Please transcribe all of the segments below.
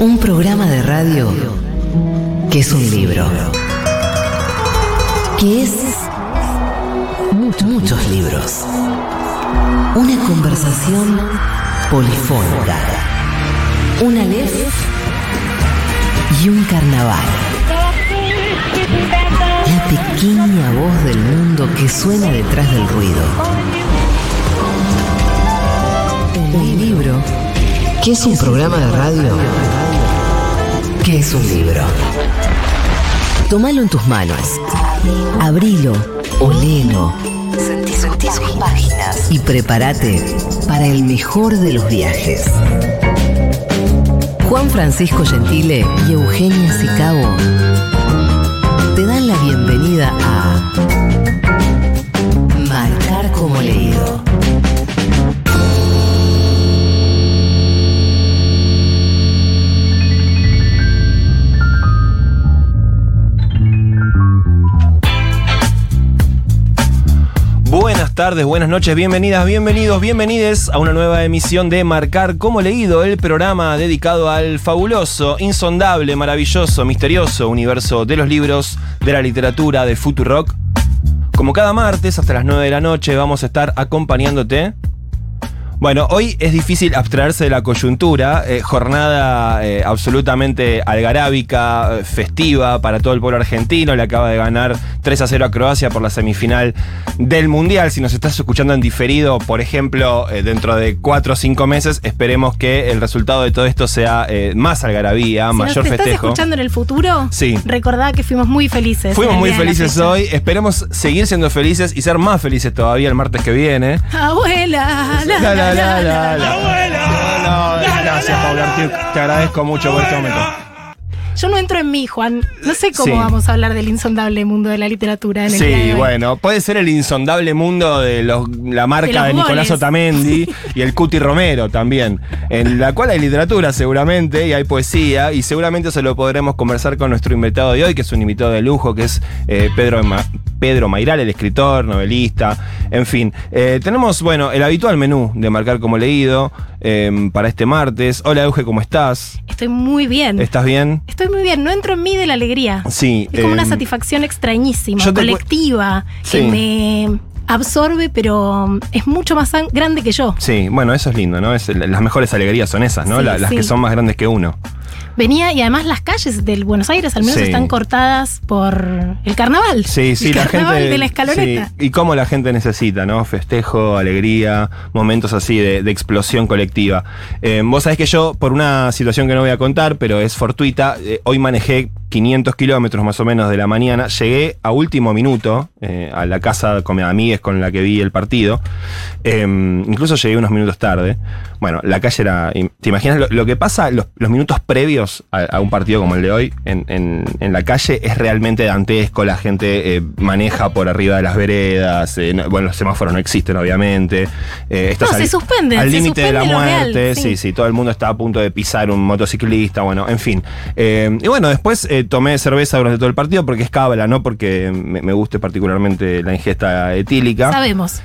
Un programa de radio que es un libro. Que es muchos, libros. Una conversación polifónica. Una lef y un carnaval. La pequeña voz del mundo que suena detrás del ruido. Un libro que es un programa de radio es un libro. Tómalo en tus manos. Abrilo, olelo. Sentí, sentí sus páginas. Y prepárate para el mejor de los viajes. Juan Francisco Gentile y Eugenia Sicabo te dan la bienvenida a Marcar como leído. Tardes, buenas noches, bienvenidas, bienvenidos, bienvenides a una nueva emisión de Marcar como leído, el programa dedicado al fabuloso, insondable, maravilloso, misterioso universo de los libros, de la literatura, de Futurock. Como cada martes hasta las 9 de la noche vamos a estar acompañándote bueno, hoy es difícil abstraerse de la coyuntura, eh, jornada eh, absolutamente algarábica, eh, festiva para todo el pueblo argentino, le acaba de ganar 3 a 0 a Croacia por la semifinal del Mundial. Si nos estás escuchando en diferido, por ejemplo, dentro de 4 o 5 meses, esperemos que el resultado de todo esto sea más algarabía, si mayor nos festejo. estás escuchando en el futuro? Sí. Recordá que fuimos muy felices. Fuimos muy la felices hoy, esperemos seguir siendo felices y ser más felices todavía el martes que viene. Abuela, la, La, la, la, la, la, la, la. No, no, gracias, Paula Artiuk. Te agradezco mucho por este momento. Yo no entro en mí, Juan. No sé cómo Sí. vamos a hablar del insondable mundo de la literatura en el Sí, bueno, puede ser el insondable mundo de los- la marca De Nicolás. Otamendi y el Cuti Romero también, en la cual hay literatura seguramente y hay poesía y seguramente se lo podremos conversar con nuestro invitado de hoy, que es un invitado de lujo, que es eh, Pedro, Ma- Pedro Mairal, el escritor, novelista, en fin. Eh, tenemos, bueno, el habitual menú de marcar como leído eh, para este martes. Hola Euge, ¿cómo estás? Estoy muy bien. ¿Estás bien? Estoy muy bien. No entro en mí de la alegría. Sí. Es como una eh, satisfacción extrañísima, colectiva, Sí. que me absorbe, pero es mucho más grande que yo. Sí, bueno, eso es lindo, ¿no? Es, las mejores alegrías son esas, ¿no? Sí, La- las sí. que son más grandes que uno. Venía y además las calles del Buenos Aires al menos Sí. están cortadas por el carnaval. Sí, sí, el la carnaval gente. de la escaloneta. sí, y cómo la gente necesita, ¿no? Festejo, alegría, momentos así de, de explosión colectiva. Eh, vos sabés que yo, por una situación que no voy a contar, pero es fortuita, eh, hoy manejé 500 kilómetros más o menos de la mañana. Llegué a último minuto eh, a la casa con mis amigues con la que vi el partido. Eh, incluso llegué unos minutos tarde. Bueno, la calle era. ¿Te imaginas lo, lo que pasa los, los minutos previos a, a un partido como el de hoy en, en- en la calle? Es realmente dantesco. La gente eh, maneja por arriba de las veredas. eh, no- bueno, los semáforos no existen, obviamente. Eh, estás No, se suspenden, Al límite de la real, muerte. sí. sí, sí, todo el mundo está a punto de pisar un motociclista. Bueno, en fin. Y bueno, después tomé cerveza durante todo el partido porque es cábala, no porque me, me guste particularmente la ingesta etílica. Sabemos.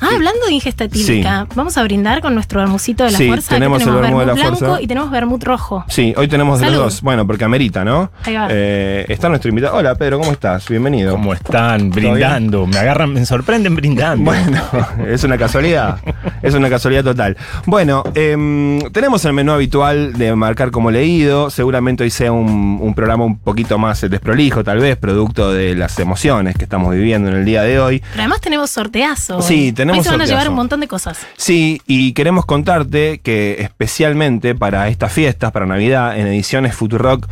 Ah, hablando de ingesta etílica, vamos a brindar con nuestro vermucito de la Sí, fuerza. que tenemos el tenemos vermut de la blanco fuerza. y tenemos vermut rojo. Sí, hoy tenemos de los Salud. dos. Bueno, porque amerita, ¿no? Ahí va. Eh, está nuestro invitado. Hola, Pedro, ¿cómo estás? Bienvenido. ¿Cómo están? Brindando. Me agarran, me sorprenden brindando. Bueno, es una casualidad. Es una casualidad total. Bueno, em, tenemos el menú habitual de marcar como leído. Seguramente hoy sea un, un programa un poquito más eh, desprolijo, tal vez, producto de las emociones que estamos viviendo en el día de hoy. Pero además tenemos sorteazo. Sí, tenemos Hoy se van a sorteazo. llevar un montón de cosas. Sí, y queremos contarte que especialmente para estas fiestas, para Navidad, en ediciones Futurock,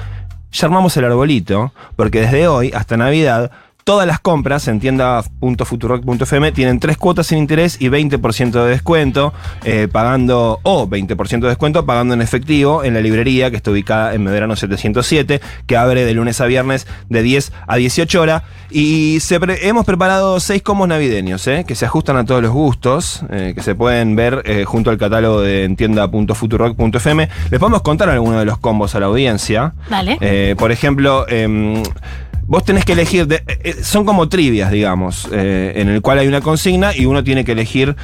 ya armamos el arbolito, porque desde hoy hasta Navidad, todas las compras en tienda.futurock.fm tienen tres cuotas sin interés y 20% de descuento, eh, pagando, o 20% de descuento pagando en efectivo en la librería que está ubicada en Medrano 707, que abre de lunes a viernes de 10 a 18 horas. Y se pre- hemos preparado seis combos navideños, eh, que se ajustan a todos los gustos, eh, que se pueden ver eh, junto al catálogo de en tienda.futurock.fm. Les podemos contar algunos de los combos a la audiencia. Dale. Eh, por ejemplo, em, vos tenés que elegir, de- eh, eh, son como trivias, digamos, eh, en el cual hay una consigna y uno tiene que elegir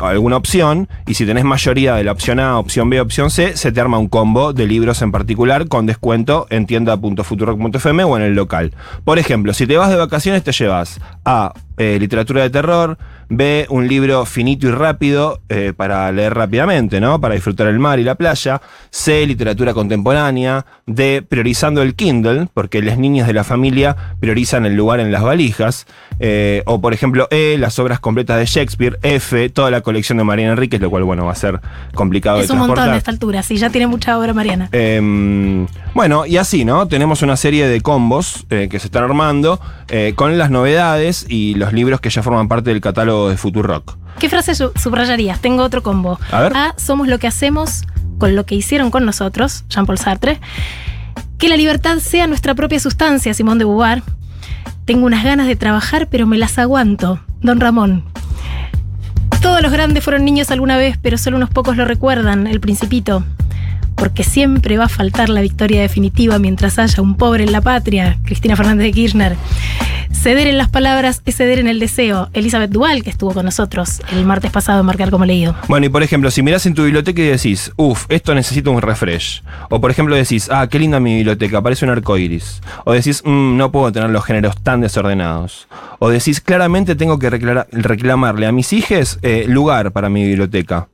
alguna opción y si tenés mayoría de la opción A, opción B, opción C, se te arma un combo de libros en particular con descuento en tienda.futurock.fm o en el local. Por ejemplo, si te vas de vacaciones te llevas A, literatura de terror, B, un libro finito y rápido eh, para leer rápidamente, ¿no? Para disfrutar el mar y la playa. C, literatura contemporánea. D, priorizando el Kindle, porque las niñas de la familia priorizan el lugar en las valijas. Eh, o, por ejemplo, E, las obras completas de Shakespeare. F, toda la colección de Mariana Enríquez, lo cual, bueno, va a ser complicado Es de un montón transportar. de esta altura, sí, ya tiene mucha obra Mariana. Eh, bueno, y así, ¿no? Tenemos una serie de combos eh, que se están armando con las novedades y los libros que ya forman parte del catálogo de Futurock. ¿Qué frase su- subrayarías? Tengo otro combo. A ver. somos lo que hacemos con lo que hicieron con nosotros, Jean-Paul Sartre. Que la libertad sea nuestra propia sustancia, Simón de Beauvoir. Tengo unas ganas de trabajar, pero me las aguanto, Don Ramón. Todos los grandes fueron niños alguna vez, pero solo unos pocos lo recuerdan, el principito. Porque siempre va a faltar la victoria definitiva mientras haya un pobre en la patria, Cristina Fernández de Kirchner. Ceder en las palabras es ceder en el deseo. Elizabeth Duval, que estuvo con nosotros el martes pasado en Marcar como leído. Bueno, y por ejemplo, si mirás en tu biblioteca y decís, uff, esto necesita un refresh. O por ejemplo decís, ah, qué linda mi biblioteca, parece un arco iris. O decís, "Mm, no puedo tener los géneros tan desordenados. O decís, claramente tengo que reclamarle a mis hijos eh, lugar para mi biblioteca.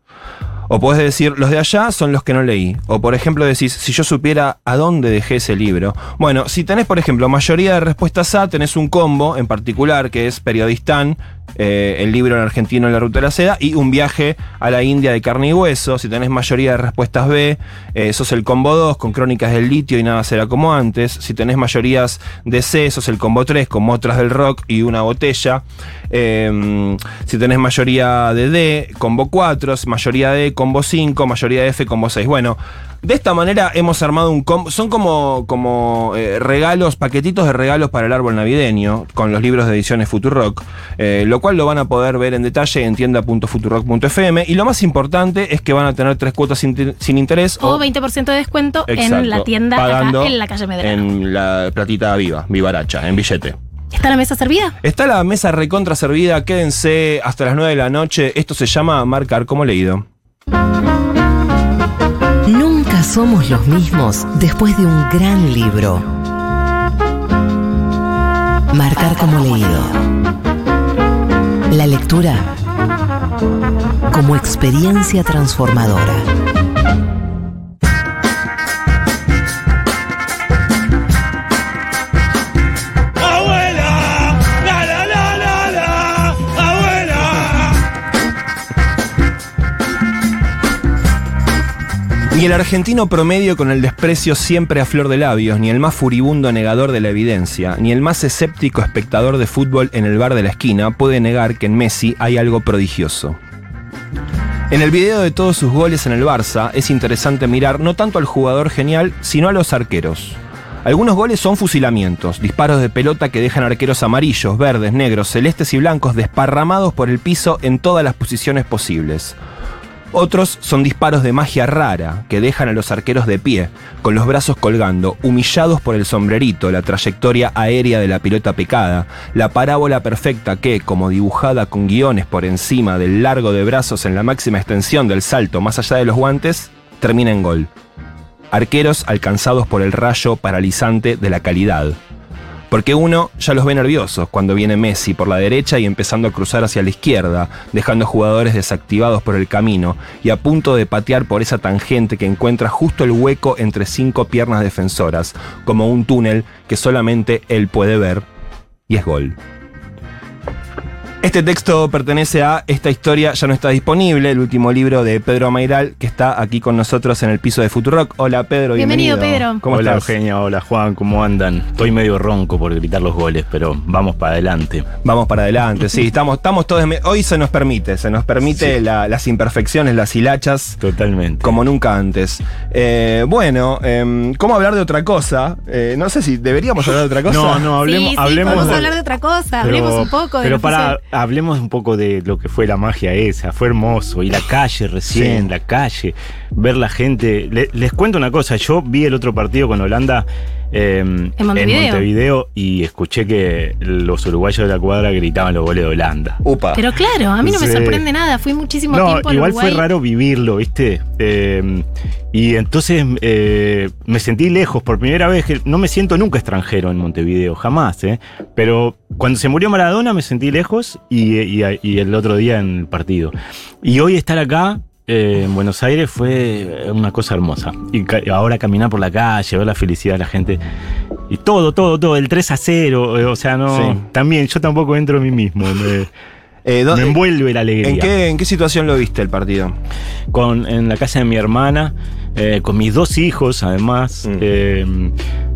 O podés decir, los de allá son los que no leí. O por ejemplo decís, si yo supiera a dónde dejé ese libro. Bueno, si tenés, por ejemplo, mayoría de respuestas A, tenés un combo en particular que es Periodistán, eh, el libro en argentino en la ruta de la seda, y un viaje a la India de carne y hueso. Si tenés mayoría de respuestas B, eh, sos el combo 2 con crónicas del litio y nada será como antes. Si tenés mayorías de C, sos el combo 3 con otras del rock y una botella. Eh, si tenés mayoría de D, combo 4, mayoría D, combo 5, mayoría de F, combo 6. Bueno, de esta manera hemos armado un combo. Son como, como eh, regalos, paquetitos de regalos para el árbol navideño, con los libros de ediciones Futurock, eh, lo cual lo van a poder ver en detalle en tienda.futurock.fm. Y lo más importante es que van a tener tres cuotas sin, sin interés. O 20% de descuento en la tienda pagando acá en la calle Medrano. En la platita viva, vivaracha, en billete. ¿Está la mesa servida? Está la mesa recontra servida, quédense hasta las 9 de la noche. Esto se llama Marcar como leído. Somos los mismos después de un gran libro. Marcar como leído. La lectura como experiencia transformadora. Ni el argentino promedio con el desprecio siempre a flor de labios, ni el más furibundo negador de la evidencia, ni el más escéptico espectador de fútbol en el bar de la esquina puede negar que en Messi hay algo prodigioso. En el video de todos sus goles en el Barça es interesante mirar no tanto al jugador genial, sino a los arqueros. Algunos goles son fusilamientos, disparos de pelota que dejan arqueros amarillos, verdes, negros, celestes y blancos desparramados por el piso en todas las posiciones posibles. Otros son disparos de magia rara que dejan a los arqueros de pie, con los brazos colgando, humillados por el sombrerito, la trayectoria aérea de la pilota pecada, la parábola perfecta que, como dibujada con guiones por encima del largo de brazos en la máxima extensión del salto más allá de los guantes, termina en gol. Arqueros alcanzados por el rayo paralizante de la calidad. Porque uno ya los ve nerviosos cuando viene Messi por la derecha y empezando a cruzar hacia la izquierda, dejando jugadores desactivados por el camino y a punto de patear por esa tangente que encuentra justo el hueco entre cinco piernas defensoras, como un túnel que solamente él puede ver, y es gol. Este texto pertenece a Esta historia ya no está disponible, el último libro de Pedro Amairal, que está aquí con nosotros en el piso de Futurock. Hola Pedro, bienvenido. Bienvenido, Pedro. ¿Cómo hola estás? Eugenia, hola Juan, ¿cómo andan? Estoy medio ronco por gritar los goles, pero vamos para adelante. Vamos para adelante, sí, estamos, estamos todos. Hoy se nos permite, se nos permite Sí. la- las imperfecciones, las hilachas, Totalmente. como nunca antes. Eh, bueno, em, ¿cómo hablar de otra cosa? Eh, no sé si deberíamos hablar de otra cosa. No, no, hablemos, sí, sí, hablemos podemos de- hablar de otra cosa, pero- hablemos un poco de Pero para, hablemos un poco de lo que fue la magia esa, fue hermoso. Y la calle recién, Sí. la calle, ver la gente. Le- les cuento una cosa, yo vi el otro partido con Holanda eh, ¿En Montevideo? Montevideo y escuché que los uruguayos de la cuadra gritaban los goles de Holanda. Upa. Pero claro, a mí no me sorprende nada. Fui muchísimo No, tiempo al igual Uruguay. fue raro vivirlo, ¿viste? Eh, y entonces eh, me sentí lejos por primera vez, que no me siento nunca extranjero en Montevideo, jamás, ¿eh? Pero cuando se murió Maradona me sentí lejos y, y- y el otro día en el partido. Y hoy estar acá eh, en Buenos Aires fue una cosa hermosa. Y ca- ahora caminar por la calle, ver la felicidad de la gente. Y todo, todo, todo, el 3 a 0, eh, o sea, no... Sí. También, yo tampoco entro en mí mismo, me, Eh, me ¿dónde- envuelve la alegría ¿En qué, ¿En qué situación lo viste el partido? con, en la casa de mi hermana, eh, con mis dos hijos además. Mm. Eh,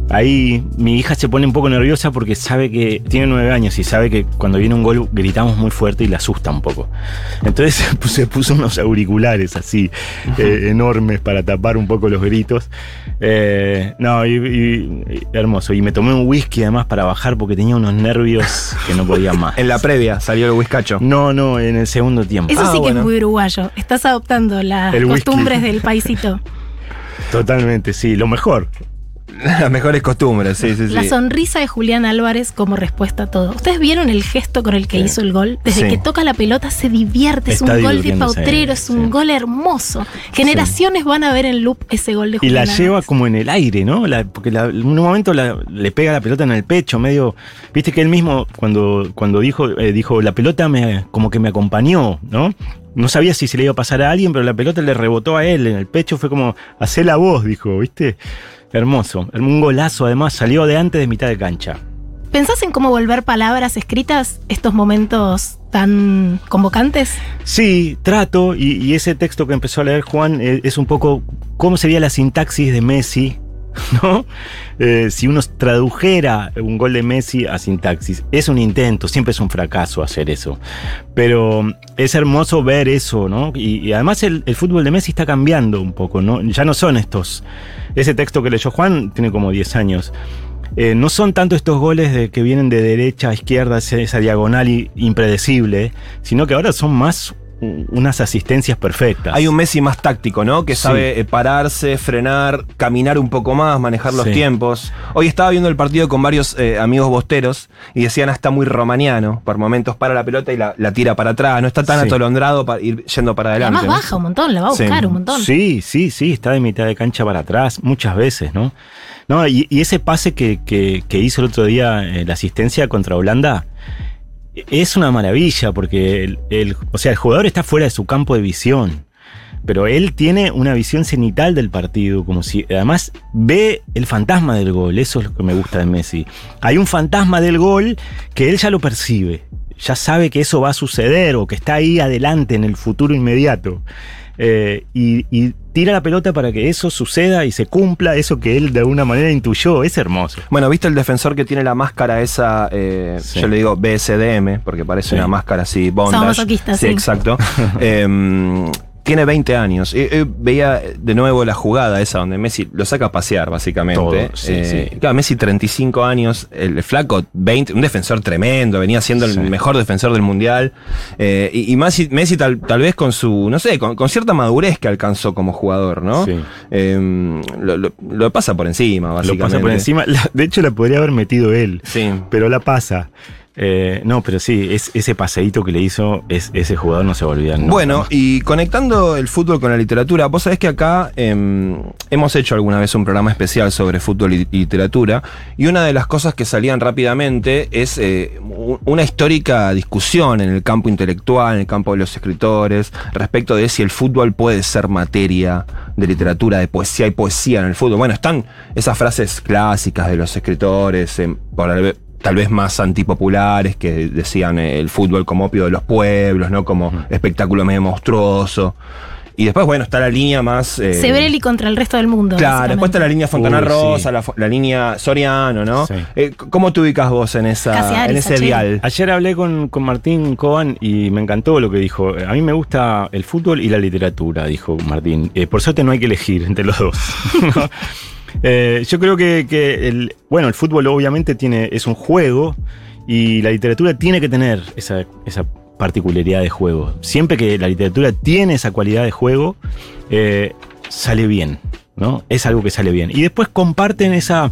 ahí mi hija se pone un poco nerviosa porque sabe que tiene nueve años y sabe que cuando viene un gol gritamos muy fuerte y le asusta un poco. Entonces se puso, se puso unos auriculares así eh, enormes para tapar un poco los gritos. Eh, no, y, y- y hermoso. Y me tomé un whisky además para bajar porque tenía unos nervios que no podía más. En la previa salió el whiskacho. No, no, en el segundo tiempo. Eso Ah, sí que bueno. es muy uruguayo. Estás adoptando las El whisky. costumbres del paisito. Totalmente, sí, lo mejor. Las mejores costumbres, sí, sí, sí. La sonrisa de Julián Álvarez como respuesta a todo. ¿Ustedes vieron el gesto con el que Sí. hizo el gol? Desde Sí. que toca la pelota se divierte, es un gol de pautrero, es un gol hermoso. Generaciones van a ver en loop ese gol de Y Julián la Álvarez. lleva como en el aire, ¿no? La- porque la- en un momento la- le pega la pelota en el pecho, medio. Viste que él mismo, cuando, cuando dijo, eh, dijo, la pelota me, como que me acompañó, ¿no? No sabía si se le iba a pasar a alguien, pero la pelota le rebotó a él en el pecho, fue como, hacé la voz, dijo, ¿viste? Hermoso. Un golazo, además, salió de antes de mitad de cancha. ¿Pensás en cómo volver palabras escritas estos momentos tan convocantes? Sí, trato, y, y ese texto que empezó a leer Juan eh, es un poco cómo sería la sintaxis de Messi, ¿no? Eh, si uno tradujera un gol de Messi a sintaxis, es un intento, siempre es un fracaso hacer eso, pero mm, es hermoso ver eso, ¿no? Y, además el, fútbol de Messi está cambiando un poco, ¿no? Ya no son estos, ese texto que leyó Juan tiene como 10 años. Eh, no son tanto estos goles de, que vienen de derecha a izquierda, esa, esa diagonal impredecible, sino que ahora son más unas asistencias perfectas. Hay un Messi más táctico, ¿no? Que sabe eh, pararse, frenar, caminar un poco más, manejar los Sí. tiempos. Hoy estaba viendo el partido con varios eh, amigos bosteros y decían, ah, está muy romaniano. Por momentos para la pelota y la, la tira para atrás. No está tan Sí. atolondrado para ir yendo para adelante. además ¿no? baja un montón, la va a Sí. buscar un montón. Sí, sí, sí, está de mitad de cancha para atrás, muchas veces, ¿no? No, y, y ese pase que, que- que hizo el otro día, eh, la asistencia contra Holanda, es una maravilla, porque el, o sea, el jugador está fuera de su campo de visión. Pero él tiene una visión cenital del partido, como si además ve el fantasma del gol. Eso es lo que me gusta de Messi. Hay un fantasma del gol que él ya lo percibe. Ya sabe que eso va a suceder o que está ahí adelante en el futuro inmediato. Eh, y, y tira la pelota para que eso suceda y se cumpla eso que él de alguna manera intuyó. Es hermoso. Bueno, ¿viste el defensor que tiene la máscara esa? eh, Sí. Yo le digo BSDM, porque parece Sí. una máscara así, bondage. Sadomasoquista, sí. exacto. Em, tiene 20 años. Eh, eh, veía de nuevo la jugada esa donde Messi lo saca a pasear, básicamente. Todo, sí, Eh, sí. Claro, Messi 35 años, el flaco 20, un defensor tremendo, venía siendo Sí. el mejor defensor del mundial. Y y Messi, Messi tal, tal vez con su, no sé, con, con cierta madurez que alcanzó como jugador, ¿no? Sí. Em, lo, lo- lo pasa por encima, Lo básicamente. pasa por encima. De hecho, la podría haber metido él. Sí. Pero la pasa. Eh, no, pero sí, es, ese paseíto que le hizo, es, ese jugador no se va a olvidar. nunca Bueno, y conectando el fútbol con la literatura, vos sabés que acá em, hemos hecho alguna vez un programa especial sobre fútbol y literatura, y una de las cosas que salían rápidamente es eh, una histórica discusión en el campo intelectual, en el campo de los escritores, respecto de si el fútbol puede ser materia de literatura, de poesía y poesía en el fútbol. Bueno, están esas frases clásicas de los escritores, em, por tal vez más antipopulares que decían el fútbol como opio de los pueblos, ¿no? Como espectáculo medio monstruoso. Y después, bueno, está la línea más. eh, Sebrelli contra el resto del mundo. Claro, después está la línea Fontana Uy, sí. Rosa, la, línea Soriano, ¿no? Sí. Eh, ¿Cómo te ubicas vos en, esa, Aris, en ese dial? Ayer hablé con, con Martín Coban y me encantó lo que dijo. A mí me gusta el fútbol y la literatura, dijo Martín. Eh, por suerte no hay que elegir entre los dos. ¿no? Eh, yo creo que, el, bueno, el fútbol obviamente tiene, es un juego y la literatura tiene que tener esa, particularidad de juego. Siempre que la literatura tiene esa cualidad de juego, eh, sale bien, ¿no? Es algo que sale bien. Y después comparten esa,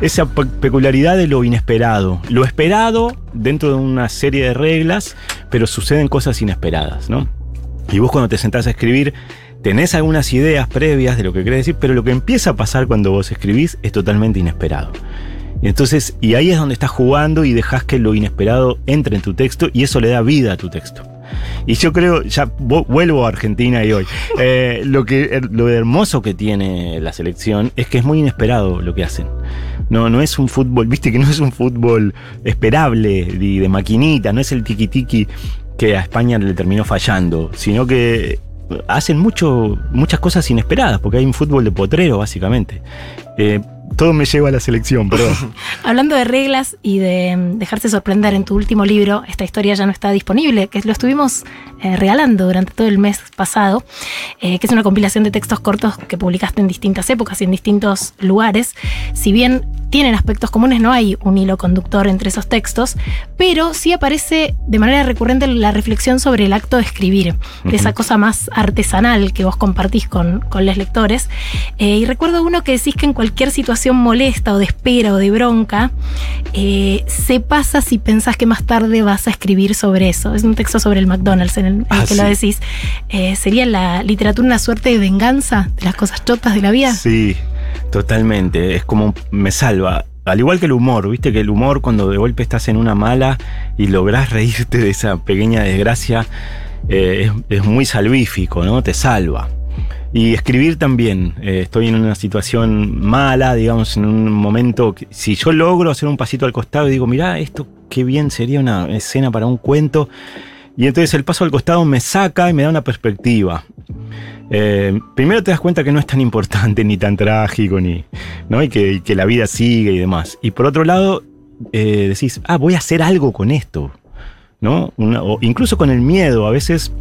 esa pe- peculiaridad de lo inesperado. Lo esperado dentro de una serie de reglas, pero suceden cosas inesperadas, ¿no? Y vos cuando te sentás a escribir, tenés algunas ideas previas de lo que querés decir, pero lo que empieza a pasar cuando vos escribís es totalmente inesperado. Y entonces, y ahí es donde estás jugando y dejas que lo inesperado entre en tu texto y eso le da vida a tu texto. Y yo creo, ya vo- vuelvo a Argentina y hoy, eh, lo, que, lo hermoso que tiene la selección es que es muy inesperado lo que hacen. No, no es un fútbol, viste que no es un fútbol esperable y de maquinita, no es el tiki-tiki que a España le terminó fallando, sino que hacen mucho, muchas cosas inesperadas, porque hay un fútbol de potrero, básicamente. Eh, todo me lleva a la selección, perdón. Hablando de reglas y de mm, dejarse sorprender en tu último libro, esta historia ya no está disponible, que lo estuvimos eh, regalando durante todo el mes pasado, eh, que es una compilación de textos cortos que publicaste en distintas épocas y en distintos lugares. Si bien tienen aspectos comunes, no hay un hilo conductor entre esos textos, pero sí aparece de manera recurrente la reflexión sobre el acto de escribir, de esa cosa más artesanal que vos compartís con, con los lectores. Eh, y recuerdo uno que decís que en cualquier situación molesta o de espera o de bronca, eh, se pasa si pensás que más tarde vas a escribir sobre eso. Es un texto sobre el McDonald's en el, en el Ah, que lo decís. Eh, ¿Sería la literatura una suerte de venganza de las cosas chotas de la vida? Sí, totalmente. Es como me salva. Al igual que el humor, viste que el humor cuando de golpe estás en una mala y lográs reírte de esa pequeña desgracia eh, es, muy salvífico, ¿no? Te salva. Y escribir también. Eh, estoy en una situación mala, digamos, en un momento. que- si yo logro hacer un pasito al costado y digo, mirá, esto qué bien sería una escena para un cuento. Y entonces el paso al costado me saca y me da una perspectiva. Eh, primero te das cuenta que no es tan importante ni tan trágico, ni, ¿no? y, que, que la vida sigue y demás. Y por otro lado, eh, decís, ah, voy a hacer algo con esto. ¿no? O incluso con el miedo, a veces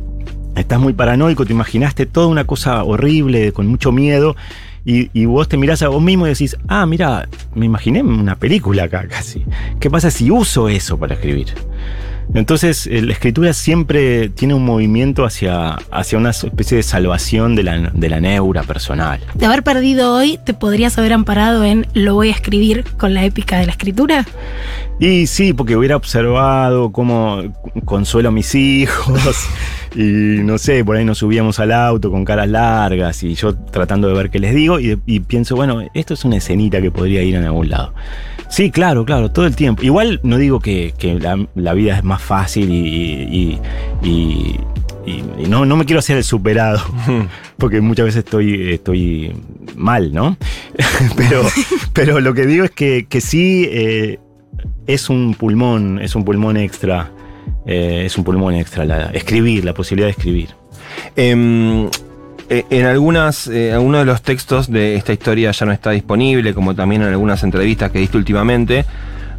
estás muy paranoico, te imaginaste toda una cosa horrible, con mucho miedo, y, y vos te mirás a vos mismo y decís, ah, mira, me imaginé una película acá casi. ¿Qué pasa si uso eso para escribir? Entonces, eh, la escritura siempre tiene un movimiento hacia, hacia una especie de salvación de la, de la neura personal. De haber perdido hoy, ¿te podrías haber amparado en lo voy a escribir con la épica de la escritura? Y sí, porque hubiera observado cómo consuelo a mis hijos y no sé, por ahí nos subíamos al auto con caras largas y yo tratando de ver qué les digo y, y pienso, bueno, esto es una escenita que podría ir en algún lado. Sí, claro, claro, todo el tiempo. Igual no digo que, que la, la vida es más fácil y, y- y- y- y no, no me quiero hacer el superado, porque muchas veces estoy, estoy mal, ¿no? pero, pero lo que digo es que, que sí eh, es un pulmón, es un pulmón extra. eh, es un pulmón extra, la, escribir, la posibilidad de escribir. Em, eh, en algunas, eh, algunos de los textos de esta historia ya no está disponible, como también en algunas entrevistas que diste últimamente.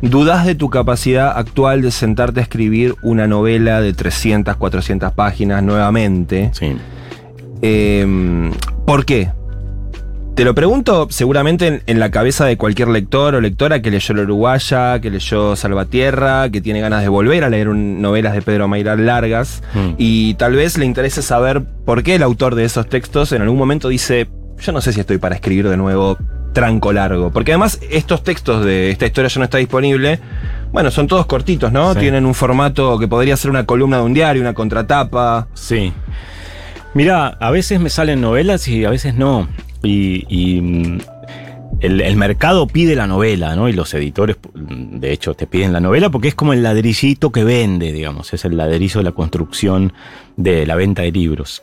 ¿Dudas de tu capacidad actual de sentarte a escribir una novela de 300, 400 páginas nuevamente? Sí. Em, ¿Por qué? Te lo pregunto seguramente en, en la cabeza de cualquier lector o lectora que leyó La Uruguaya, que leyó Salvatierra, que tiene ganas de volver a leer un- novelas de Pedro Mairal largas Mm. y tal vez le interese saber por qué el autor de esos textos en algún momento dice, yo no sé si estoy para escribir de nuevo tranco largo, porque además estos textos de esta historia ya no está disponible, bueno, son todos cortitos, ¿no? Sí. Tienen un formato que podría ser una columna de un diario, una contratapa. Sí. Mira, a veces me salen novelas y a veces no. Y, mm, el, el mercado pide la novela, ¿no? Y los editores, mm, de hecho, te piden la novela porque es como el ladrillito que vende, digamos. Es el ladrillo de la construcción de la venta de libros.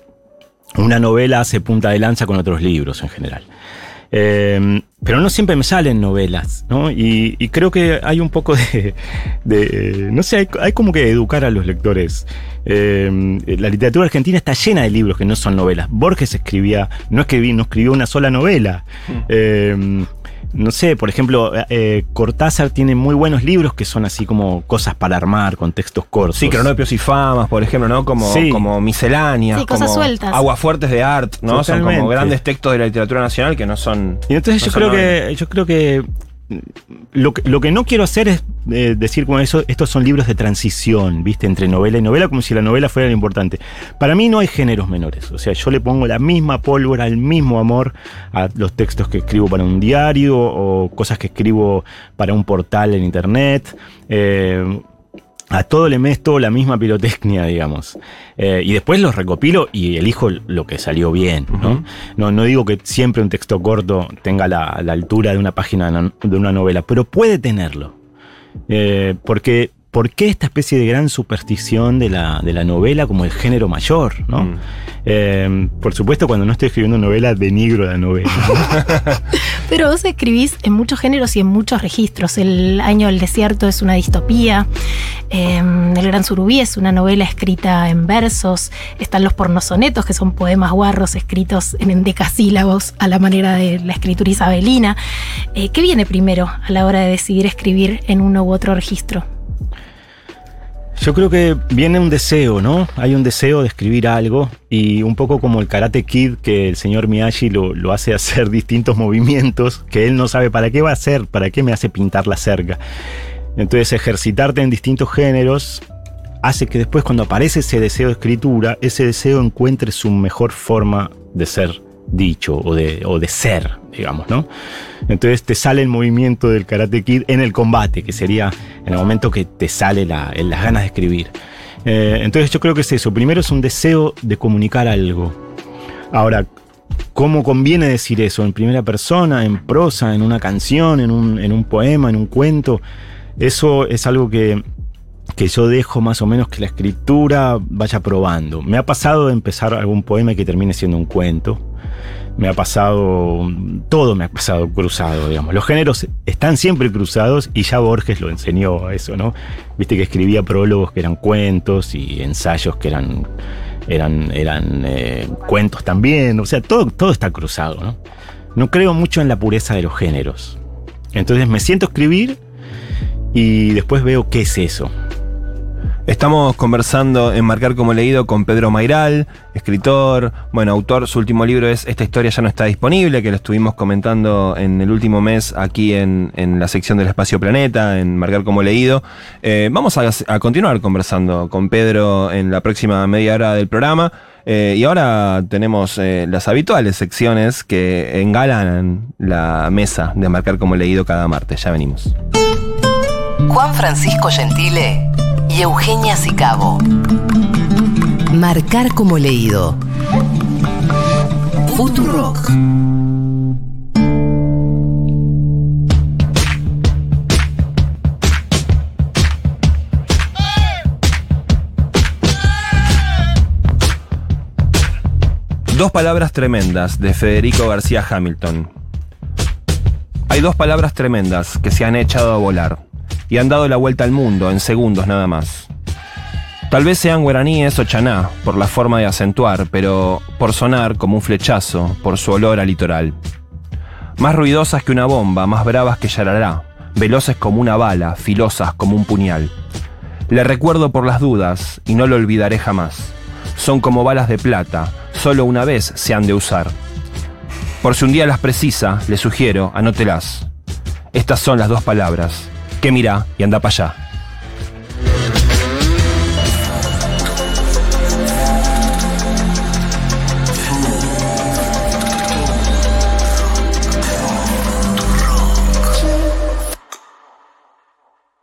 Una novela hace punta de lanza con otros libros en general. Eh, pero no siempre me salen novelas, ¿no? Y, y creo que hay un poco de. de- no sé, hay, hay como que educar a los lectores. Eh, la literatura argentina está llena de libros que no son novelas. Borges escribía, no escribía, no escribió una sola novela. Eh, no sé, por ejemplo, eh, Cortázar tiene muy buenos libros que son así como cosas para armar, con textos cortos. Sí, cronopios y famas, por ejemplo, ¿no? Como, Sí. como misceláneas. Sí, cosas como sueltas. Aguafuertes de art, ¿no? Son como grandes textos de la literatura nacional que no son. Y entonces no yo son creo que yo creo que lo, que- lo que no quiero hacer es eh, decir como eso, estos son libros de transición, ¿viste? Entre novela y novela, como si la novela fuera lo importante. Para mí no hay géneros menores. O sea, yo le pongo la misma pólvora, el mismo amor a los textos que escribo para un diario o cosas que escribo para un portal en internet. Eh, a todo le meto la misma pirotecnia, digamos. Eh, y después los recopilo y elijo lo que salió bien, ¿no? No, no digo que siempre un texto corto tenga la, la altura de una página de una- de una novela, pero puede tenerlo. Eh, porque, ¿por qué esta especie de gran superstición de la, de la novela como el género mayor? ¿no? Mm. Eh, por supuesto, cuando no estoy escribiendo novela, denigro la novela. ¿no? Pero vos escribís en muchos géneros y en muchos registros. El Año del Desierto es una distopía. eh, el Gran Surubí es una novela escrita en versos. Están los pornosonetos, que son poemas guarros escritos en endecasílabos a la manera de la escritura isabelina. Eh, ¿Qué viene primero a la hora de decidir escribir en uno u otro registro? Yo creo que viene un deseo, ¿no? Hay un deseo de escribir algo y un poco como el Karate Kid que el señor Miyagi lo, lo hace hacer distintos movimientos que él no sabe para qué va a hacer, para qué me hace pintar la cerca. Entonces ejercitarte en distintos géneros hace que después cuando aparece ese deseo de escritura, ese deseo encuentre su mejor forma de ser dicho o de, o de ser, digamos, ¿no? Entonces te sale el movimiento del Karate Kid en el combate, que sería en el momento que te sale la- en las ganas de escribir. Eh, entonces yo creo que es eso. Primero es un deseo de comunicar algo. Ahora, ¿cómo conviene decir eso? ¿En primera persona, en prosa, en una canción, en un, en un poema, en un cuento? Eso es algo que, que yo dejo más o menos que la escritura vaya probando. Me ha pasado de empezar algún poema que termine siendo un cuento. Me ha pasado, todo me ha pasado cruzado, digamos. Los géneros están siempre cruzados y ya Borges lo enseñó eso, ¿no? Viste que escribía prólogos que eran cuentos y ensayos que eran, eran, eran eh, cuentos también. O sea, todo, todo está cruzado, ¿no? No creo mucho en la pureza de los géneros. Entonces me siento a escribir y después veo qué es eso. Estamos conversando en Marcar como leído con Pedro Mairal, escritor, bueno, autor. Su último libro es Esta historia ya no está disponible, que lo estuvimos comentando en el último mes aquí en, en la sección del Espacio Planeta, en Marcar como leído. Eh, vamos a, continuar conversando con Pedro en la próxima media hora del programa. Eh, y ahora tenemos eh, las habituales secciones que engalanan la mesa de Marcar como leído cada martes. Ya venimos. Juan Francisco Gentile Eugenia Sicabo. Marcar como leído. Futurock. Dos palabras tremendas de Federico García Hamilton. Hay dos palabras tremendas que se han echado a volar y han dado la vuelta al mundo en segundos nada más. Tal vez sean guaraníes o chaná por la forma de acentuar, pero por sonar como un flechazo, por su olor a litoral. Más ruidosas que una bomba, más bravas que yarará, veloces como una bala, filosas como un puñal. Le recuerdo por las dudas y no lo olvidaré jamás. Son como balas de plata, solo una vez se han de usar. Por si un día las precisa, le sugiero, anótelas. Estas son las dos palabras. Que mira y anda para allá.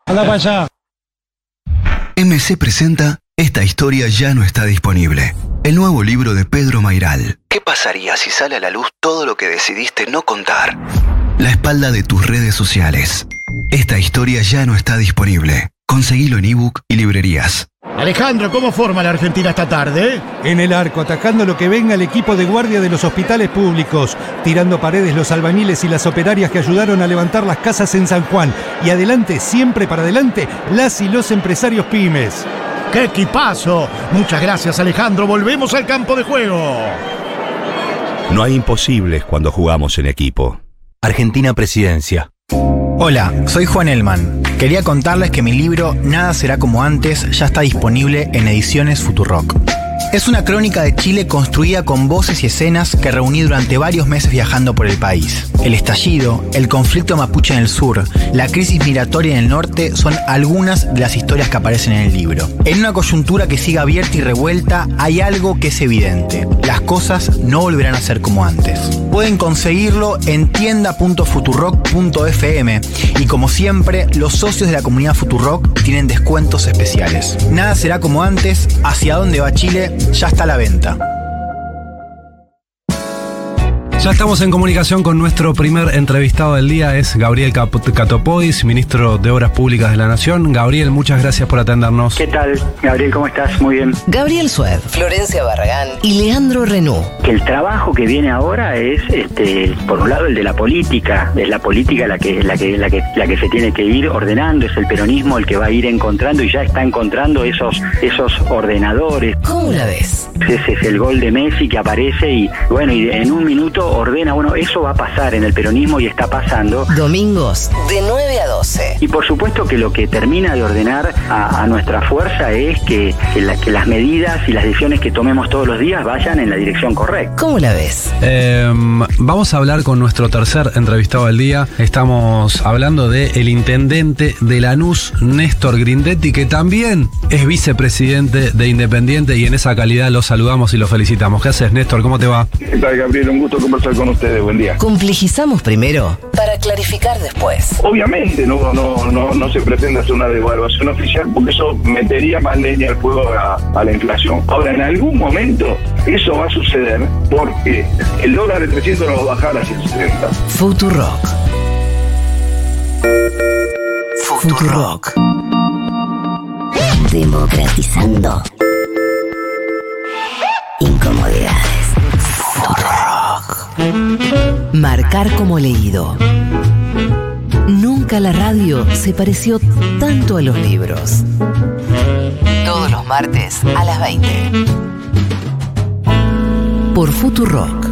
Anda para allá. MC presenta Esta historia ya no está disponible. El nuevo libro de Pedro Mairal. ¿Qué pasaría si sale a la luz todo lo que decidiste no contar? La espalda de tus redes sociales. Esta historia ya no está disponible. Conseguilo en ebook y librerías. Alejandro, ¿cómo forma la Argentina esta tarde? En el arco, atacando lo que venga el equipo de guardia de los hospitales públicos, tirando paredes los albañiles y las operarias que ayudaron a levantar las casas en San Juan. Y adelante, siempre para adelante, las y los empresarios pymes. ¡Qué equipazo! Muchas gracias, Alejandro. Volvemos al campo de juego. No hay imposibles cuando jugamos en equipo. Argentina Presidencia. Hola, soy Juan Elman. Quería contarles que mi libro Nada será como antes ya está disponible en ediciones Futurock. Es una crónica de Chile construida con voces y escenas que reuní durante varios meses viajando por el país. El estallido, el conflicto mapuche en el sur, la crisis migratoria en el norte son algunas de las historias que aparecen en el libro. En una coyuntura que sigue abierta y revuelta hay algo que es evidente. Las cosas no volverán a ser como antes. Pueden conseguirlo en tienda.futurock.fm y como siempre, los socios de la comunidad Futurock tienen descuentos especiales. Nada será como antes, hacia dónde va Chile ya está a la venta. Ya estamos en comunicación con nuestro primer entrevistado del día, es Gabriel Catopois, ministro de Obras Públicas de la Nación. Gabriel, muchas gracias por atendernos. ¿Qué tal, Gabriel? ¿Cómo estás? Muy bien. Gabriel Sued, Florencia Barragán y Leandro Renú. Que el trabajo que viene ahora es, este, por un lado, el de la política. Es la política la que, la que, la que, la que se tiene que ir ordenando, es el peronismo el que va a ir encontrando y ya está encontrando esos, esos ordenadores. ¿Cómo la ves? Ese es el gol de Messi que aparece y, bueno, y en un minuto ordena, bueno, eso va a pasar en el peronismo y está pasando. Domingos de 9 a 12. Y por supuesto que lo que termina de ordenar a, a nuestra fuerza es que, que, la- que las medidas y las decisiones que tomemos todos los días vayan en la dirección correcta. ¿Cómo la ves? Eh, vamos a hablar con nuestro tercer entrevistado del día. Estamos hablando de el intendente de Lanús, Néstor Grindetti, que también es vicepresidente de Independiente y en esa calidad lo saludamos y lo felicitamos. ¿Qué haces, Néstor? ¿Cómo te va? ¿Qué tal, Gabriel? Un gusto conversar con ustedes. Buen día. Complejizamos primero para clarificar después. Obviamente no, no, no, no se pretende hacer una devaluación oficial porque eso metería más leña al fuego a, a la inflación. Ahora, en algún momento eso va a suceder porque el dólar de 300 no va a bajar a 170. Futurock. Futurock. Democratizando incomodidades. Marcar como leído. Nunca la radio se pareció tanto a los libros. Todos los martes a las 20. Por Futurock.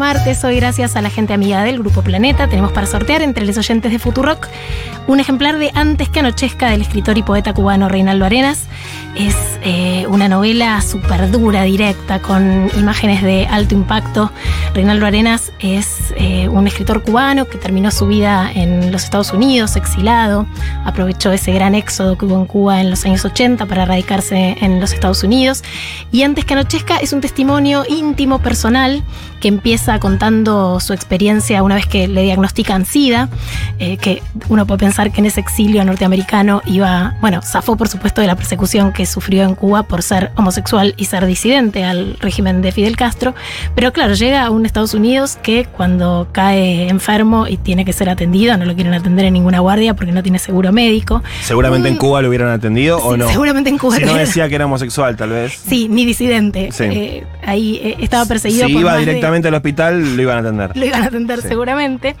Martes, hoy gracias a la gente amiga del Grupo Planeta, tenemos para sortear entre los oyentes de Futurock un ejemplar de Antes que anochezca del escritor y poeta cubano Reinaldo Arenas. Es eh, una novela súper dura, directa, con imágenes de alto impacto. Reinaldo Arenas es eh, un escritor cubano que terminó su vida en los Estados Unidos, exilado. Aprovechó ese gran éxodo que hubo en Cuba en los años 80 para radicarse en los Estados Unidos. Y Antes que anochezca es un testimonio íntimo, personal, que empieza contando su experiencia una vez que le diagnostican SIDA, eh, que uno puede pensar que en ese exilio norteamericano iba, bueno, zafó por supuesto de la persecución que sufrió en Cuba por ser homosexual y ser disidente al régimen de Fidel Castro, pero claro, llega a un Estados Unidos que cuando cae enfermo y tiene que ser atendido, no lo quieren atender en ninguna guardia porque no tiene seguro médico. Seguramente en Cuba lo hubieran atendido o no. Seguramente en Cuba. Si no decía que era homosexual, tal vez. Sí, ni disidente. Sí. Eh, ahí eh, estaba perseguido Si por iba de- directamente al hospital, lo iban a atender. lo iban a atender Sí. seguramente.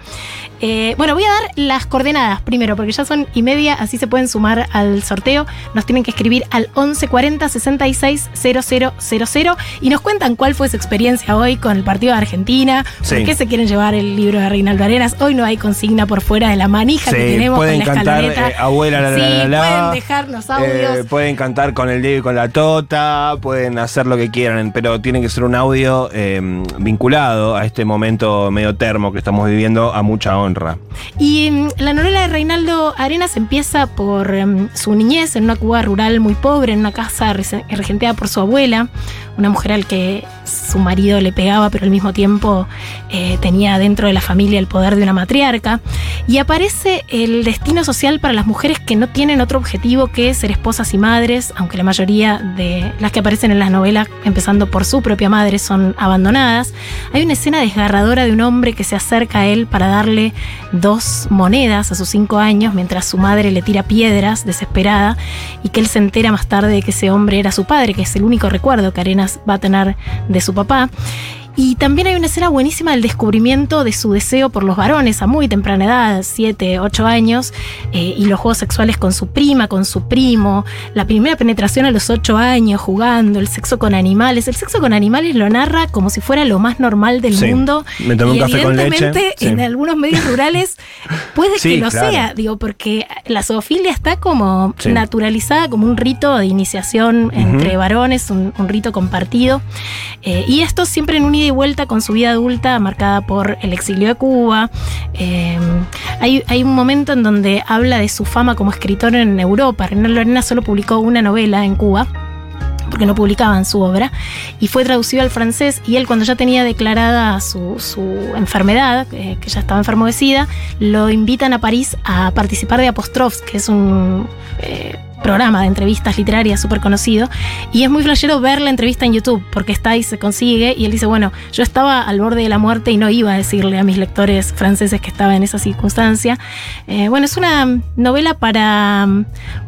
Eh, bueno, voy a dar las coordenadas primero, porque ya son y media, así se pueden sumar al sorteo. Nos tienen que escribir al 1140 66 000 y nos cuentan cuál fue su experiencia hoy con el partido de Argentina, Sí. por qué se quieren llevar el libro de Reinaldo Arenas. Hoy no hay consigna por fuera de la manija que tenemos pueden con la cantar eh, abuela la la sí, la la. pueden dejarnos audios. Eh, pueden cantar con el Diego y con la Tota, pueden hacer lo que quieran, pero tiene que ser un audio eh, vinculado a este momento medio termo que estamos viviendo a mucha honra. Y mm, la novela de Reinaldo Arenas empieza por mm, su niñez en una Cuba rural muy pobre, en una casa regenteada por su abuela, una mujer al que su marido le pegaba, pero al mismo tiempo eh, tenía dentro de la familia el poder de una matriarca. Y aparece el destino social para las mujeres que no tienen otro objetivo que ser esposas y madres, aunque la mayoría de las que aparecen en las novelas, empezando por su propia madre, son abandonadas. Hay una escena desgarradora de un hombre que se acerca a él para darle dos monedas a sus cinco años, mientras su madre le tira piedras desesperada, y que él se entera más tarde de que ese hombre era su padre, que es el único recuerdo que Arenas va a tener de su papá. Y también hay una escena buenísima del descubrimiento de su deseo por los varones a muy temprana edad, 7, 8 años, eh, y los juegos sexuales con su prima, con su primo, la primera penetración a los 8 años jugando, el sexo con animales. El sexo con animales lo narra como si fuera lo más normal del Sí, mundo. me tomé un y café con leche, evidentemente sí. en algunos medios rurales puede Sí, que lo claro. sea, digo, porque la zoofilia está como naturalizada como un rito de iniciación entre varones, un, un rito compartido. Eh, y esto siempre en un ida y vuelta con su vida adulta marcada por el exilio de Cuba. Eh, hay, hay un momento en donde habla de su fama como escritor en Europa. Renan Lorena solo publicó una novela en Cuba porque no publicaban su obra, y fue traducido al francés, y él cuando ya tenía declarada su, su enfermedad, eh, que ya estaba enfermo de SIDA, lo invitan a París a participar de Apostrofs, que es un eh, programa de entrevistas literarias súper conocido, y es muy flashero ver la entrevista en YouTube, porque está y se consigue, y él dice, bueno, yo estaba al borde de la muerte y no iba a decirle a mis lectores franceses que estaba en esa circunstancia. Eh, bueno, es una novela para,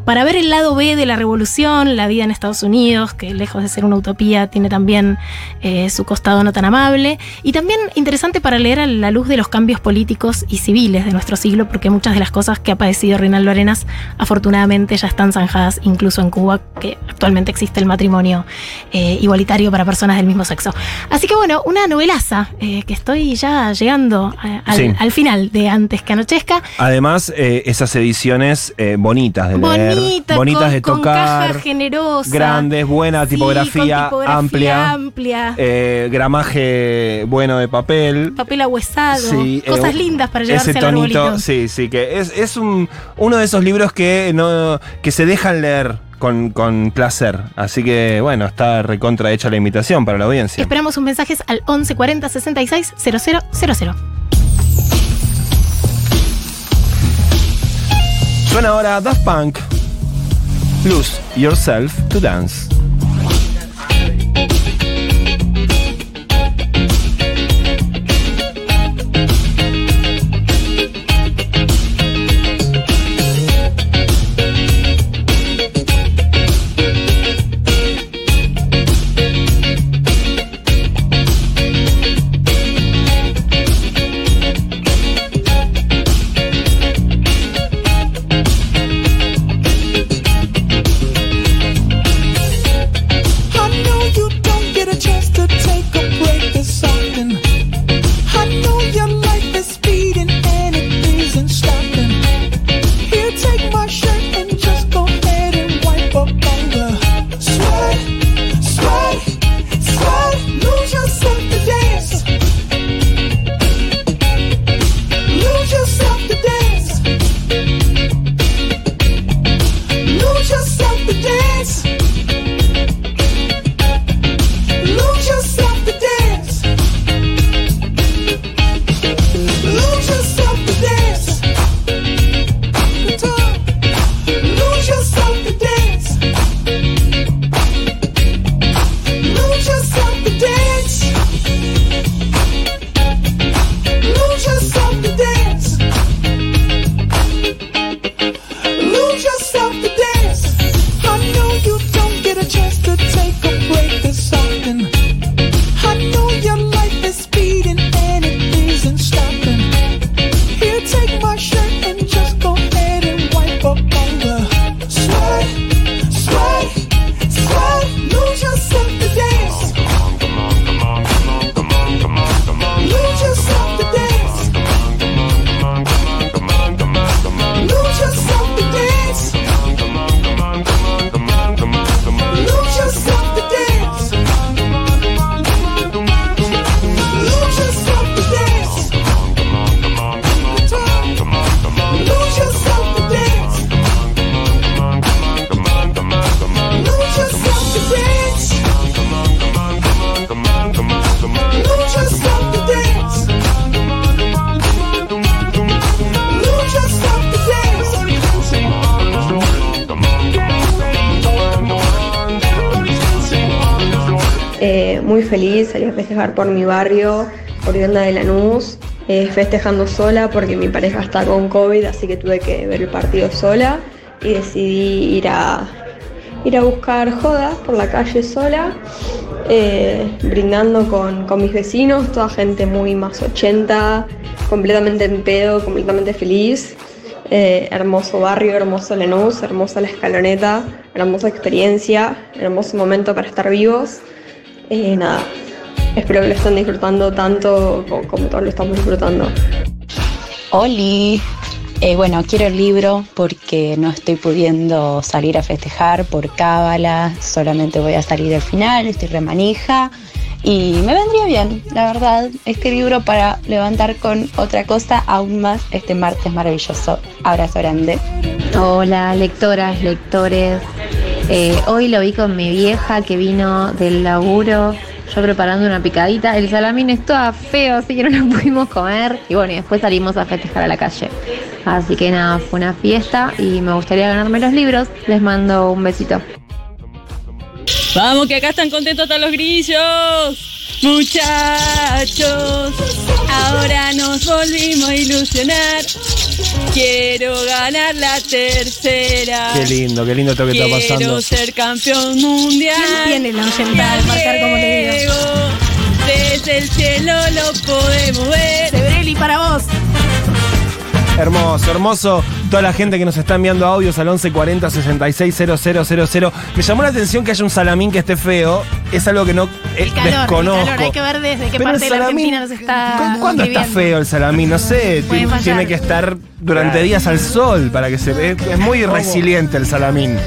para ver el lado B de la revolución, la vida en Estados Unidos, que lejos de ser una utopía tiene también eh, su costado no tan amable, y también interesante para leer a la luz de los cambios políticos y civiles de nuestro siglo, porque muchas de las cosas que ha padecido Reinaldo Arenas afortunadamente ya están incluso en Cuba, que actualmente existe el matrimonio eh, igualitario para personas del mismo sexo. Así que bueno, una novelaza eh, que estoy ya llegando eh, al, Sí. al final de Antes que Anochezca. Además, eh, esas ediciones bonitas de leer, Bonita, bonitas con, de con tocar, generosa. grandes, buena Sí, tipografía, con tipografía amplia, amplia. gramaje bueno de papel. papel ahuesado, Sí, cosas lindas para llevarse ese al arbolito. tonito, sí, sí, que es, es un, uno de esos libros que no que se dejan leer con, con placer. Así que bueno, está recontra hecha la invitación para la audiencia. Esperamos sus mensajes al 11 40 66 0000. Suena ahora Daft Punk. Lose yourself to dance. Eh, muy feliz, salí a festejar por mi barrio, por Vivienda de Lanús, eh, festejando sola porque mi pareja está con COVID, así que tuve que ver el partido sola y decidí ir a, ir a buscar joda por la calle sola, eh, brindando con, con mis vecinos, toda gente muy más 80, completamente en pedo, completamente feliz. Eh, hermoso barrio, hermoso Lanús, hermosa la escaloneta, hermosa experiencia, hermoso momento para estar vivos. Eh, nada, espero que lo estén disfrutando tanto como, como todos lo estamos disfrutando. Oli. Eh, bueno, quiero el libro porque no estoy pudiendo salir a festejar por cábala, solamente voy a salir al final, estoy remanija y me vendría bien, la verdad, este libro para levantar con otra cosa aún más este martes maravilloso. Abrazo grande. Hola, lectoras, lectores. Eh, hoy lo vi con mi vieja que vino del laburo, yo preparando una picadita. El salamín estaba feo, así que no lo pudimos comer. Y bueno, y después salimos a festejar a la calle. Así que nada, fue una fiesta y me gustaría ganarme los libros. Les mando un besito. Vamos, que acá están contentos todos los grillos. Muchachos, ahora nos volvimos a ilusionar. Quiero ganar la tercera. Qué lindo, qué lindo esto que está Quiero pasando. ser campeón mundial. ¿Quién tiene la oyentada de marcar como le digo? Desde el cielo lo podemos ver. Sebrelli para vos. Hermoso, hermoso. Toda la gente que nos está enviando audios al 1140 660000. Me llamó la atención que haya un salamín que esté feo. Es algo que no eh, Calor, el desconozco. calor, hay que ver desde qué Pero parte el de la Argentina nos está ¿Cuándo está feo el salamín? No sé. Tiene que estar durante días al sol para que se vea. Es muy resiliente el salamín.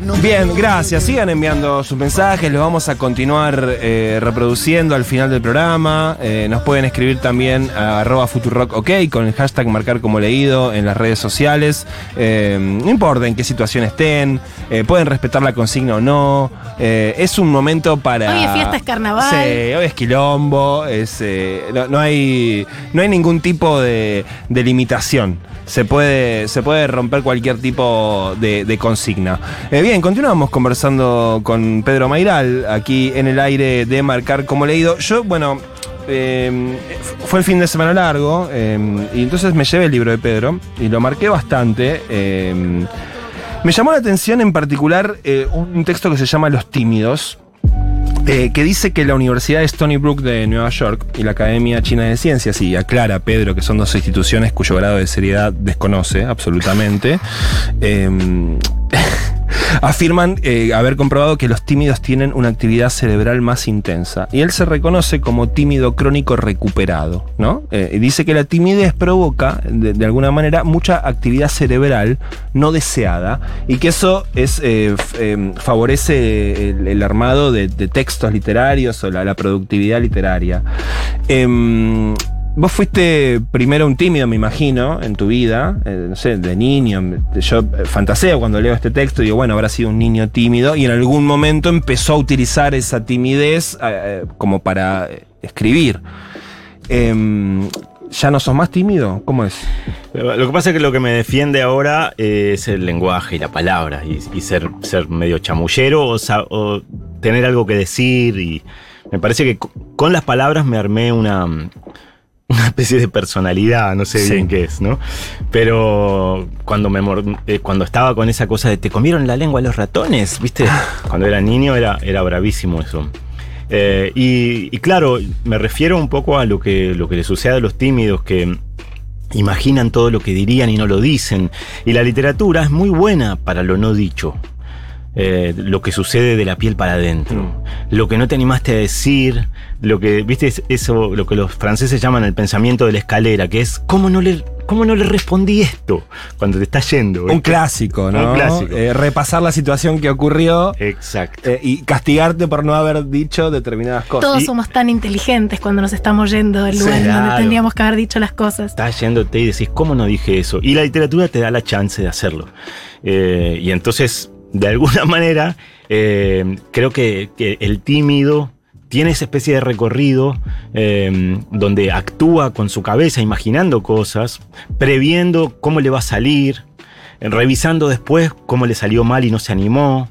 Bien, gracias. Sigan enviando sus mensajes, los vamos a continuar eh, reproduciendo al final del programa. Eh, nos pueden escribir también a arroba futurock ok con el hashtag marcar como leído en las redes sociales. Eh, no importa en qué situación estén, eh, pueden respetar la consigna o no. Eh, es un momento para. Hoy es fiesta, es carnaval. Sí, hoy es quilombo, es, eh, no, no hay, no hay ningún tipo de, de limitación. Se puede, se puede romper cualquier tipo de, de consigna. Eh, bien, continuamos conversando con Pedro Mairal aquí en el aire de Marcar como leído. Yo, bueno, eh, fue el fin de semana largo eh, y entonces me llevé el libro de Pedro y lo marqué bastante. eh, me llamó la atención en particular eh, un texto que se llama Los Tímidos. eh, que dice que la Universidad de Stony Brook de Nueva York y la Academia China de Ciencias, y aclara Pedro que son dos instituciones cuyo grado de seriedad desconoce absolutamente, afirman eh, haber comprobado que los tímidos tienen una actividad cerebral más intensa. Y él se reconoce como tímido crónico recuperado, ¿no? Eh, dice que la timidez provoca, de, alguna manera, mucha actividad cerebral no deseada y que eso es, eh, eh, favorece el, armado de, textos literarios o la, la productividad literaria. Vos fuiste primero un tímido, me imagino, en tu vida, eh, no sé, de niño. Yo eh, fantaseo cuando leo este texto y digo, bueno, habrá sido un niño tímido y en algún momento empezó a utilizar esa timidez eh, como para escribir. Em, ¿Ya no sos más tímido? ¿Cómo es? Lo que pasa es que lo que me defiende ahora es el lenguaje y la palabra, y, ser, ser medio chamullero o, o tener algo que decir. Y me parece que co- con las palabras me armé una, una especie de personalidad, no sé Sí. bien qué es, ¿no? Pero cuando, me eh, cuando estaba con esa cosa de te comieron la lengua los ratones, ¿viste? Cuando era niño era, era bravísimo eso. Eh, y, y claro, me refiero un poco a lo que, lo que le sucede a los tímidos que imaginan todo lo que dirían y no lo dicen. Y la literatura es muy buena para lo no dicho. Eh, lo que sucede de la piel para adentro, lo que no te animaste a decir, lo que, viste, es eso, lo que los franceses llaman el pensamiento de la escalera, que es cómo no le, cómo no le respondí esto cuando te está yendo. Un clásico, ¿no? Un clásico. Eh, repasar la situación que ocurrió. Exacto. eh, y castigarte por no haber dicho determinadas cosas. Todos Y- somos tan inteligentes cuando nos estamos yendo del lugar donde claro. tendríamos que haber dicho las cosas. estás yéndote y decís, ¿cómo no dije eso? Y la literatura te da la chance de hacerlo. Eh, y entonces, de alguna manera, eh, creo que, el tímido tiene esa especie de recorrido eh, donde actúa con su cabeza, imaginando cosas, previendo cómo le va a salir, revisando después cómo le salió mal y no se animó.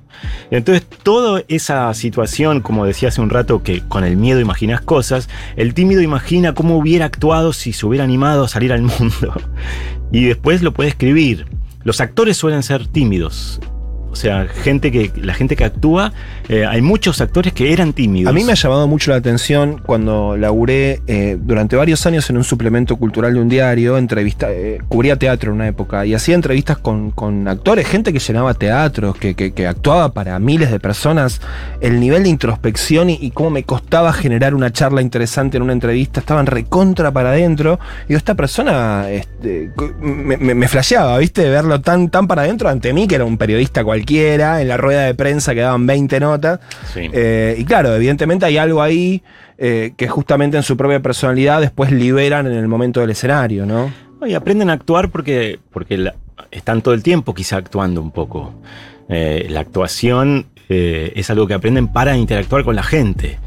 Entonces, toda esa situación, como decía hace un rato, que con el miedo imaginas cosas, el tímido imagina cómo hubiera actuado si se hubiera animado a salir al mundo. Y después lo puede escribir. Los actores suelen ser tímidos. O sea, gente que, la gente que actúa, eh, hay muchos actores que eran tímidos. A mí me ha llamado mucho la atención cuando laburé eh, durante varios años en un suplemento cultural de un diario, entrevista, eh, cubría teatro en una época y hacía entrevistas con, con actores, gente que llenaba teatros, que, que- actuaba para miles de personas. El nivel de introspección y, cómo me costaba generar una charla interesante en una entrevista, estaban recontra para adentro. Y esta persona este, me, me, me flasheaba, ¿viste? Verlo tan, tan para adentro ante mí, que era un periodista cualquiera, en la rueda de prensa que daban 20 notas. Eh, y claro, evidentemente hay algo ahí eh, que justamente en su propia personalidad después liberan en el momento del escenario, ¿no? Y aprenden a actuar porque, porque la- están todo el tiempo quizá actuando un poco. Eh, la actuación es algo que aprenden para interactuar con la gente.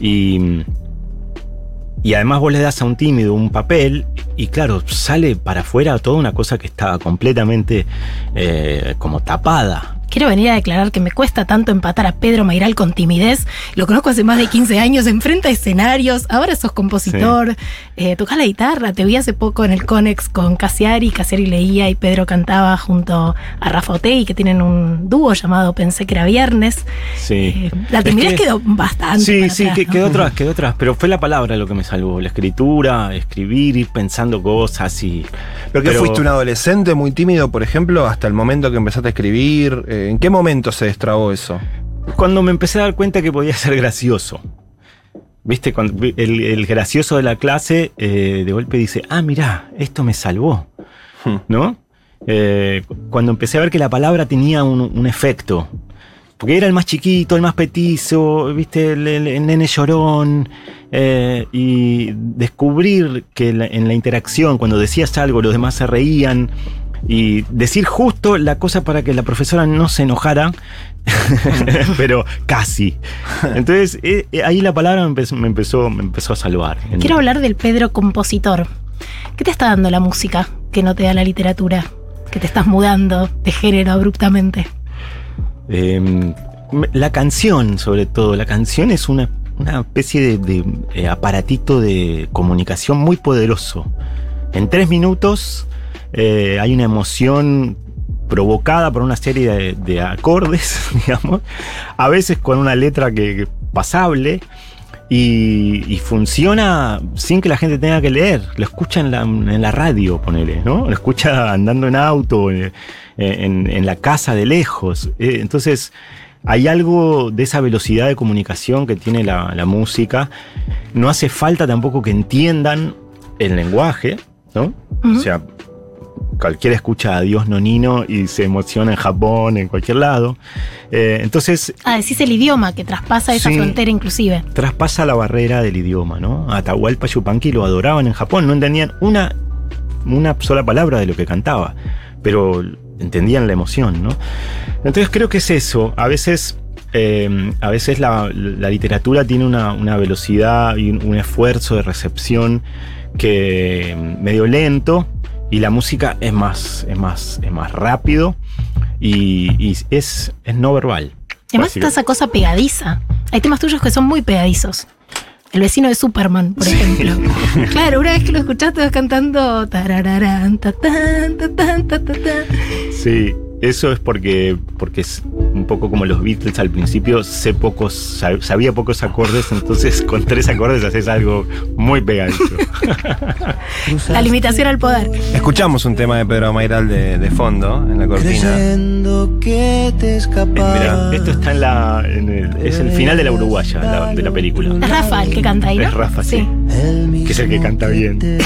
Y, y además vos le das a un tímido un papel y claro, sale para afuera toda una cosa que estaba completamente eh, como tapada. Quiero venir a declarar que me cuesta tanto empatar a Pedro Mairal con timidez. Lo conozco hace más de 15 años, enfrenta escenarios, ahora sos compositor, eh, tocas la guitarra. Te vi hace poco en el Conex con Casiari, Casiari leía y Pedro cantaba junto a Rafa Otey, que tienen un dúo llamado Pensé que era viernes. Sí. La Es timidez que- quedó bastante. Sí, para sí, atrás, que, ¿no? quedó atrás, quedó atrás. Pero fue la palabra lo que me salvó. La escritura, escribir, ir pensando cosas y. ¿Pero que fuiste un adolescente muy tímido, por ejemplo, hasta el momento que empezaste a escribir? Eh, ¿En qué momento se destrabó eso? Cuando me empecé a dar cuenta que podía ser gracioso. Viste, cuando el, el gracioso de la clase eh, de golpe dice, ah, mirá, esto me salvó. ¿No? Eh, cuando empecé a ver que la palabra tenía un, un efecto. Porque era el más chiquito, el más petizo, viste, el, el- el nene llorón. eh, y descubrir que la- en la interacción, cuando decías algo, los demás se reían. Y decir justo la cosa para que la profesora no se enojara, pero casi. Entonces, eh, eh, ahí la palabra me empezó, me empezó, me empezó a salvar. Quiero hablar del Pedro compositor. ¿Qué te está dando la música que no te da la literatura? Que te estás mudando de género abruptamente. Eh, me- la canción, sobre todo, la canción es una, una especie de, de, eh, aparatito de comunicación muy poderoso. En tres minutos eh, hay una emoción provocada por una serie de, de acordes, digamos, a veces con una letra que, que pasable. Y, y funciona sin que la gente tenga que leer. Lo escucha en la, en la radio, ponele, ¿no? Lo escucha andando en auto, en, en la casa de lejos. Eh, entonces, hay algo de esa velocidad de comunicación que tiene la, la música. No hace falta tampoco que entiendan el lenguaje, ¿no? O sea, cualquiera escucha a Dios Nonino y se emociona en Japón, en cualquier lado. Eh, entonces, Ah, decís el idioma que traspasa esa Sí. frontera inclusive. traspasa la barrera del idioma, ¿no? Atahualpa Yupanqui lo adoraban en Japón, no entendían una, una sola palabra de lo que cantaba, pero entendían la emoción, ¿no? Entonces creo que es eso. A veces, eh, a veces la, la literatura tiene una, una velocidad y un, esfuerzo de recepción que medio lento y la música es más, es más, es más rápido y, y es, es no verbal. Además está esa cosa pegadiza. Hay temas tuyos que son muy pegadizos. El vecino de Superman, por ejemplo. claro, una vez que lo escuchaste vas cantando tarararán, ta, tan, ta, tan, ta, ta, ta. Sí, eso es porque, porque es un poco como los Beatles al principio, sé pocos, sab- sabía pocos acordes, entonces con tres acordes haces algo muy pegadizo. La limitación al poder. Escuchamos un tema de Pedro Mairal de, de fondo en la cortina. Que te escapaba. Mira, esto está en la. en el- es el final de la Uruguaya, la- de la película. Es Rafa el que canta ahí, ¿no? Es Rafa, sí. Que es el que canta bien.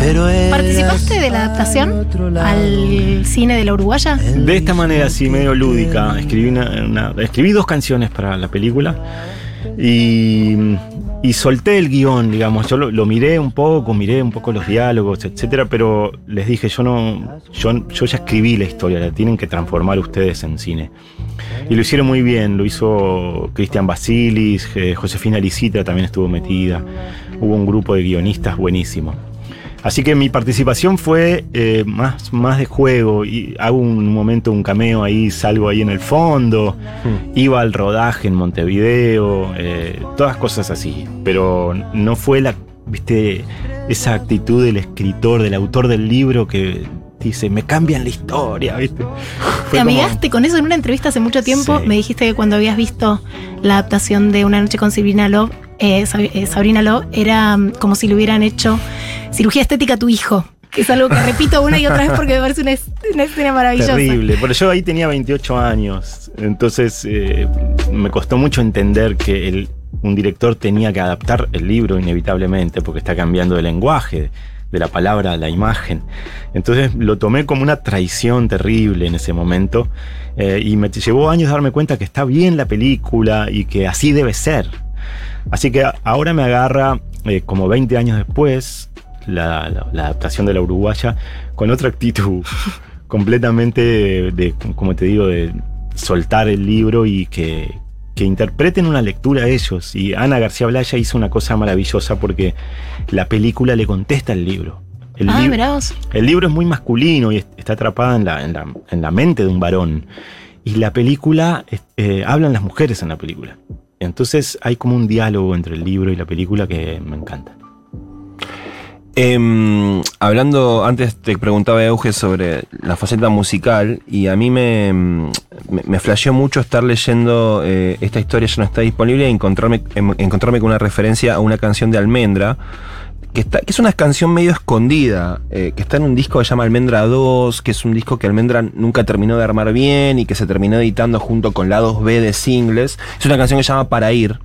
Pero ¿Participaste de la adaptación al cine de la Uruguaya? De esta manera, así medio lúdica, escribí, una, una- escribí dos canciones para la película y, y solté el guion, digamos. Yo lo, lo miré un poco, miré un poco los diálogos, etcétera, pero les dije, yo no, yo, yo ya escribí la historia, la tienen que transformar ustedes en cine. Y lo hicieron muy bien, lo hizo Cristian Basilis, eh, Josefina Licitra también estuvo metida, hubo un grupo de guionistas buenísimo. Así que mi participación fue eh, más, más de juego. Y hago un momento un cameo ahí, salgo ahí en el fondo. Iba al rodaje en Montevideo, eh, todas cosas así. Pero no fue la, viste, esa actitud del escritor, del autor del libro que dice, me cambian la historia, ¿viste? Te Fue como- amigaste con eso en una entrevista hace mucho tiempo. Sí. Me dijiste que cuando habías visto la adaptación de Una noche con Sabrina Love, eh, eh, Sabrina Love, era mm, como si le hubieran hecho cirugía estética a tu hijo. Que es algo que repito una y otra vez porque me parece una, es- una escena maravillosa. Terrible, pero yo ahí tenía 28 años, entonces eh, me costó mucho entender que el- un director tenía que adaptar el libro inevitablemente, porque está cambiando el lenguaje, de la palabra a la imagen. Entonces lo tomé como una traición terrible en ese momento eh, y me llevó años darme cuenta que está bien la película y que así debe ser. Así que ahora me agarra, eh, como 20 años después, la, la- la adaptación de la uruguaya con otra actitud completamente de, de, como te digo, de soltar el libro y que, que interpreten una lectura a ellos. Y Ana García Blaya hizo una cosa maravillosa porque la película le contesta al libro. El, lib- vos. el libro es muy masculino y est- está atrapada en la, en la- en la mente de un varón. Y la película, eh, hablan las mujeres en la película. Entonces hay como un diálogo entre el libro y la película que me encanta. Em, hablando, antes te preguntaba Euge sobre la faceta musical y a mí me, em, me, me flasheó mucho estar leyendo eh, esta historia ya no está disponible y encontrarme, em, encontrarme con una referencia a una canción de Almendra que, está, que es una canción medio escondida, eh, que está en un disco que se llama Almendra 2, que es un disco que Almendra nunca terminó de armar bien y que se terminó editando junto con la 2B de singles. Es una canción que se llama Para Ir,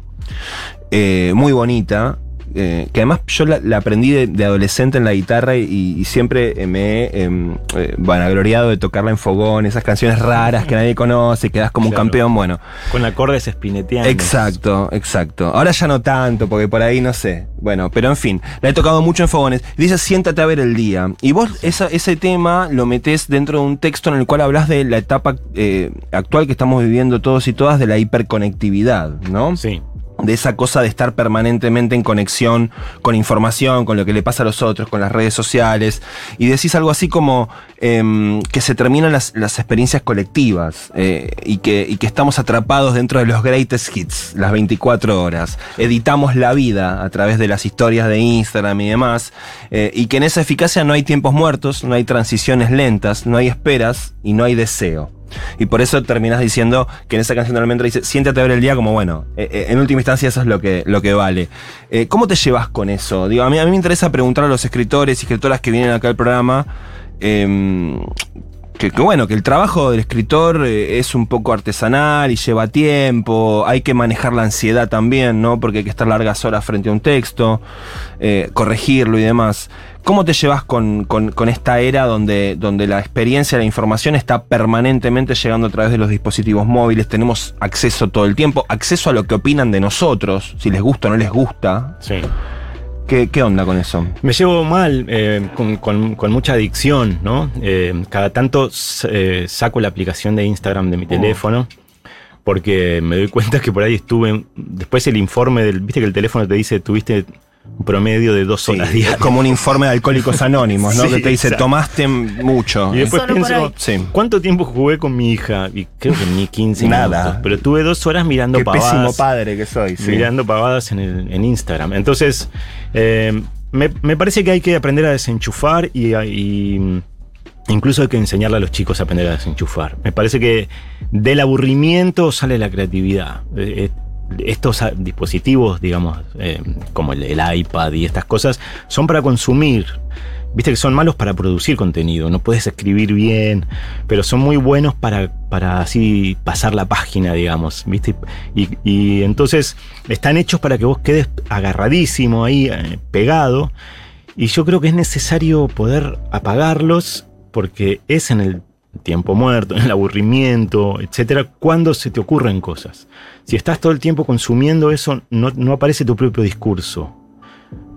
eh, muy bonita. Eh, que además yo la, la aprendí de, de adolescente en la guitarra y, y siempre eh, me he em, eh, vanagloriado de tocarla en fogón, esas canciones raras que nadie conoce, quedas como un campeón, bueno. Con acordes espineteantes. Exacto, exacto. Ahora ya no tanto, porque por ahí no sé. Bueno, pero en fin, la he tocado mucho en fogones. Dice, siéntate a ver el día. Y vos esa- ese tema lo metés dentro de un texto en el cual hablas de la etapa eh, actual que estamos viviendo todos y todas de la hiperconectividad, ¿no? Sí. De esa cosa de estar permanentemente en conexión con información, con lo que le pasa a los otros, con las redes sociales, y decís algo así como em, que se terminan las, las experiencias colectivas eh, y, que, y que estamos atrapados dentro de los greatest hits, las 24 horas. Editamos la vida a través de las historias de Instagram y demás, eh, y que en esa eficacia no hay tiempos muertos, no hay transiciones lentas, no hay esperas y no hay deseo. Y por eso terminas diciendo que en esa canción de Almendra dice, siéntate a ver el día como bueno. eh, eh, en última instancia eso es lo que, lo que vale. Eh, ¿Cómo te llevas con eso? Digo, a mí, a mí me interesa preguntar a los escritores y escritoras que vienen acá al programa. em, que, bueno, que el trabajo del escritor eh, es un poco artesanal y lleva tiempo, hay que manejar la ansiedad también, ¿no? Porque hay que estar largas horas frente a un texto, eh, corregirlo y demás. ¿Cómo te llevas con, con- con esta era donde, donde la experiencia, la información está permanentemente llegando a través de los dispositivos móviles? Tenemos acceso todo el tiempo, acceso a lo que opinan de nosotros, si les gusta o no les gusta. Sí. ¿Qué, qué onda con eso? Me llevo mal, eh, con, con- con mucha adicción, ¿no? Eh, cada tanto eh, saco la aplicación de Instagram de mi teléfono porque me doy cuenta que por ahí estuve. Después el informe del. Viste que el teléfono te dice tuviste un promedio de dos horas Es diarias. como un informe de alcohólicos anónimos, ¿no? Sí, que te dice, exacto. tomaste mucho. Y después Solo pienso. Sí. ¿cuánto tiempo jugué con mi hija? Y creo que ni 15 Nada. minutos. Pero tuve dos horas mirando Qué pavadas. pésimo padre que soy. sí. mirando pavadas en, el- en Instagram. Entonces, eh, me, me parece que hay que aprender a desenchufar y, y, incluso hay que enseñarle a los chicos a aprender a desenchufar. Me parece que del aburrimiento sale la creatividad. Estos dispositivos, digamos, eh, como el, iPad y estas cosas, son para consumir. Viste que son malos para producir contenido, no puedes escribir bien, pero son muy buenos para, para así pasar la página, digamos, ¿viste? Y, y entonces están hechos para que vos quedes agarradísimo ahí, eh, pegado, y yo creo que es necesario poder apagarlos porque es en el tiempo muerto, en el aburrimiento, etcétera, cuando se te ocurren cosas. Si estás todo el tiempo consumiendo eso, no, no aparece tu propio discurso.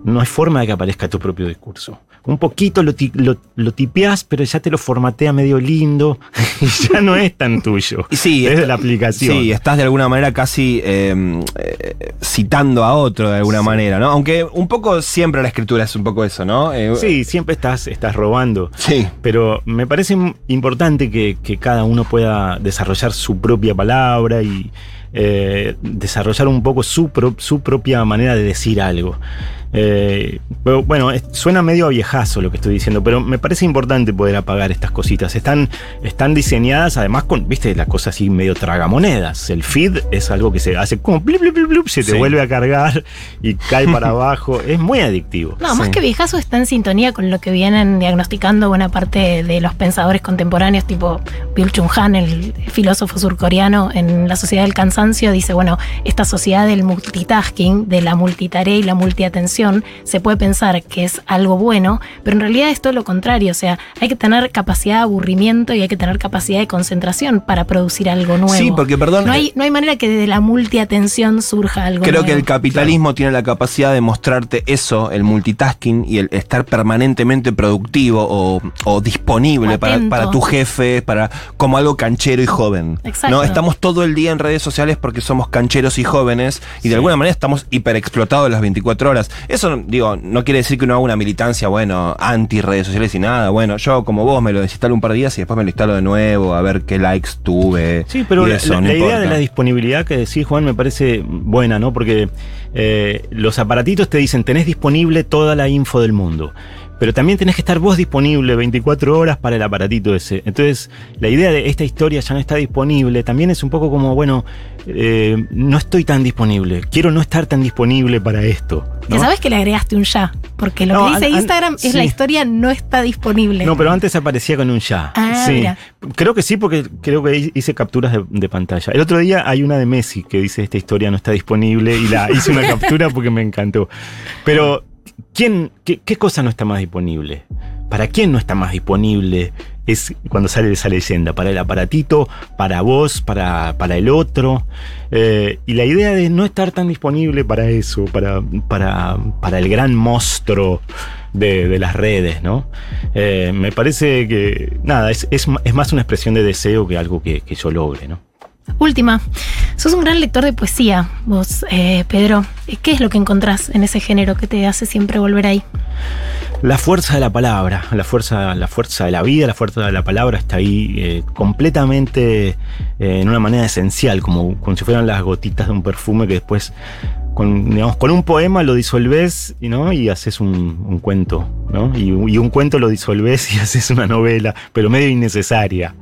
No hay forma de que aparezca tu propio discurso. Un poquito lo, ti- lo, lo tipeás, pero ya te lo formatea medio lindo y ya no es tan tuyo. Sí, es de la aplicación. Sí, estás de alguna manera casi eh, eh, citando a otro de alguna manera, ¿no? Aunque un poco siempre la escritura es un poco eso, ¿no? Eh, Sí, siempre estás, estás robando. Sí. Pero me parece importante que, que cada uno pueda desarrollar su propia palabra y eh, desarrollar un poco su, su propia manera de decir algo. Eh, pero, bueno, suena medio a viejazo lo que estoy diciendo, pero me parece importante poder apagar estas cositas. Están, están diseñadas además con, viste, la cosa así medio tragamonedas. El feed es algo que se hace como blip, blip, blip, blip, se te Sí. vuelve a cargar y cae para abajo. Es muy adictivo. No, más que viejazo está en sintonía con lo que vienen diagnosticando buena parte de los pensadores contemporáneos, tipo Byul Chung Han, el filósofo surcoreano, en La Sociedad del Cansancio, dice, bueno, esta sociedad del multitasking, de la multitarea y la multiatención, se puede pensar que es algo bueno, pero en realidad es todo lo contrario, o sea, hay que tener capacidad de aburrimiento y hay que tener capacidad de concentración para producir algo nuevo. Sí, porque, perdón, No hay, no hay manera que de la multiatención surja algo Creo que nuevo. el capitalismo tiene la capacidad de mostrarte eso, el multitasking y el estar permanentemente productivo o, o disponible para, para tu jefe, para como algo canchero y joven. Exacto. ¿no? Estamos todo el día en redes sociales porque somos cancheros y jóvenes y de alguna manera estamos hiperexplotados las 24 horas. Eso, digo, no quiere decir que uno haga una militancia, bueno, anti redes sociales y nada. Bueno, yo como vos me lo desinstalo un par de días y después me lo instalo de nuevo a ver qué likes tuve. Sí, pero la, eso, la- no la idea de la disponibilidad que decís, Juan, me parece buena, ¿no? Porque eh, los aparatitos te dicen, tenés disponible toda la info del mundo. Pero también tenés que estar vos disponible 24 horas para el aparatito ese. Entonces, la idea de esta historia ya no está disponible también es un poco como, bueno, eh, no estoy tan disponible. Quiero no estar tan disponible para esto. ¿no? Que sabes que le agregaste un ya, porque lo No, que dice an- an- Instagram es sí. la historia no está disponible. No, pero antes aparecía con un ya. Ah, sí. mira. Creo que sí, porque creo que hice capturas de, de pantalla. El otro día hay una de Messi que dice esta historia no está disponible y la hice una captura porque me encantó. Pero, ¿quién, qué, cosa no está más disponible? ¿Para quién no está más disponible? Es cuando sale esa leyenda, para el aparatito, para vos, para, para el otro. Eh, y la idea de no estar tan disponible para eso, para, para, para el gran monstruo de, las redes, ¿no? Eh, me parece que, nada, es, es, más una expresión de deseo que algo que yo logre, ¿no? Última, sos un gran lector de poesía, vos, eh, Pedro. ¿Qué es lo que encontrás en ese género que te hace siempre volver ahí? La fuerza de la palabra, la fuerza, la fuerza de la vida, la fuerza de la palabra está ahí eh, completamente eh, en una manera esencial, como, como si fueran las gotitas de un perfume que después con, digamos, con un poema lo disolvés y, ¿no? y haces un, un cuento, ¿no? Y, y un cuento lo disolvés y haces una novela, pero medio innecesaria.